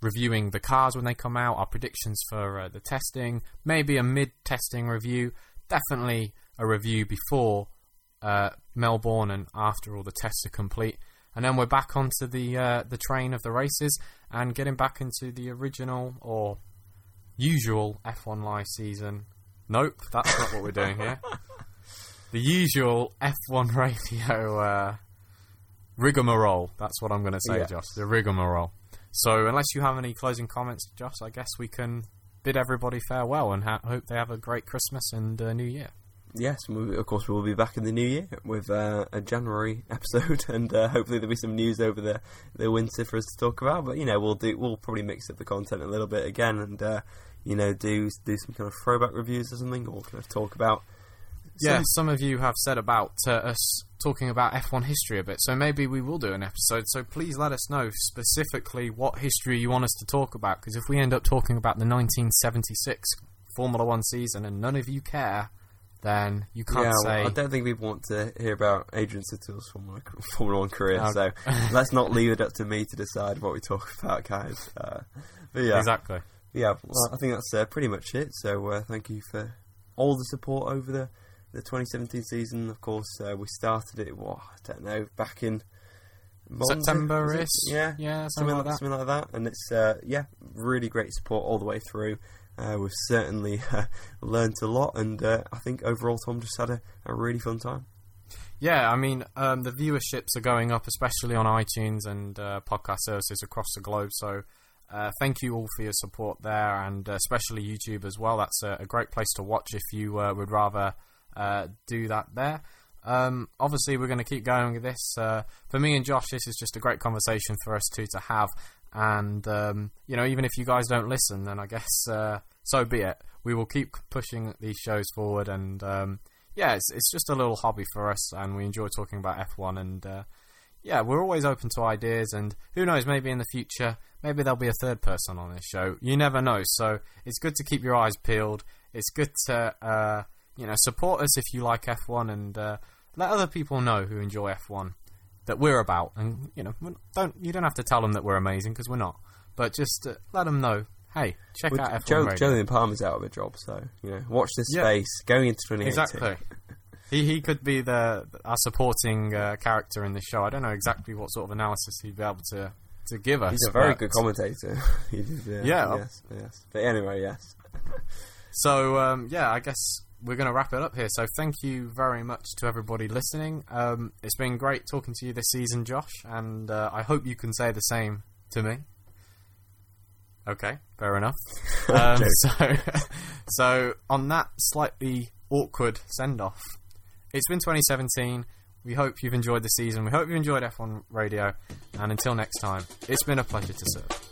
reviewing the cars when they come out, our predictions for uh, the testing, maybe a mid-testing review, definitely a review before uh, Melbourne and after all the tests are complete. And then we're back onto the uh, the train of the races and getting back into the original or usual F1 Live season. Nope, that's not what we're doing here. The usual F1 Radio uh, rigmarole. That's what I'm going to say, Yes. Josh. The rigmarole. So, unless you have any closing comments, Josh, I guess we can bid everybody farewell and ha- hope they have a great Christmas and uh, New Year. Yes, we, of course we will be back in the new year with uh, a January episode, and uh, hopefully there'll be some news over the the winter for us to talk about. But you know, we'll do we'll probably mix up the content a little bit again, and uh, you know, do do some kind of throwback reviews or something, or kind of talk about. Yeah, some- some of you have said about uh, us talking about F1 history a bit, so maybe we will do an episode. So please let us know specifically what history you want us to talk about, because if we end up talking about the 1976 Formula One season and none of you care, then you can't yeah, say. well, I don't think we want to hear about Adrian Sutil's Formula, Formula One career, Oh. so let's not leave it up to me to decide what we talk about, guys. Uh, but yeah, Exactly. yeah, well, I think that's uh, pretty much it. So uh, thank you for all the support over the, the 2017 season. Of course, uh, we started it. What I don't know, back in September is yeah, yeah, something something like like that. something like that. And it's uh, yeah, really great support all the way through. Uh, we've certainly uh, learnt a lot, and uh, I think overall Tom just had a, a really fun time. Yeah, I mean, um, the viewerships are going up, especially on iTunes and uh, podcast services across the globe. So, uh, thank you all for your support there, and uh, especially YouTube as well. That's a, a great place to watch if you would rather do that there. Um, obviously, we're going to keep going with this. For me and Josh, this is just a great conversation for us two to have. And um, you know, even if you guys don't listen, then I guess uh, so be it. We will keep pushing these shows forward, and um, yeah, it's, it's just a little hobby for us, and we enjoy talking about F1. And uh, yeah, we're always open to ideas, and who knows, maybe in the future, maybe there'll be a third person on this show. You never know. So it's good to keep your eyes peeled. It's good to uh, you know support us if you like F1, and uh, let other people know who enjoy F1 that we're about. And you know, don't you don't have to tell them that we're amazing because we're not, but just uh, let them know. Hey, check Well, out F1 Joe, Radio. Jolyon Palmer's out of a job, so you know, watch this Yeah. space going into 2018. Exactly. He he could be the our supporting uh, character in the show. I don't know exactly what sort of analysis he'd be able to to give us. He's a very good commentator. did, yeah, Yeah. Yes, yes. But anyway, yes. So um, yeah, I guess we're going to wrap it up here. So thank you very much to everybody listening. Um, it's been great talking to you this season, Josh, and uh, I hope you can say the same to me. Okay, fair enough. Um, so, so on that slightly awkward send off, it's been 2017. We hope you've enjoyed the season. We hope you enjoyed F1 Radio. And until next time, it's been a pleasure to serve.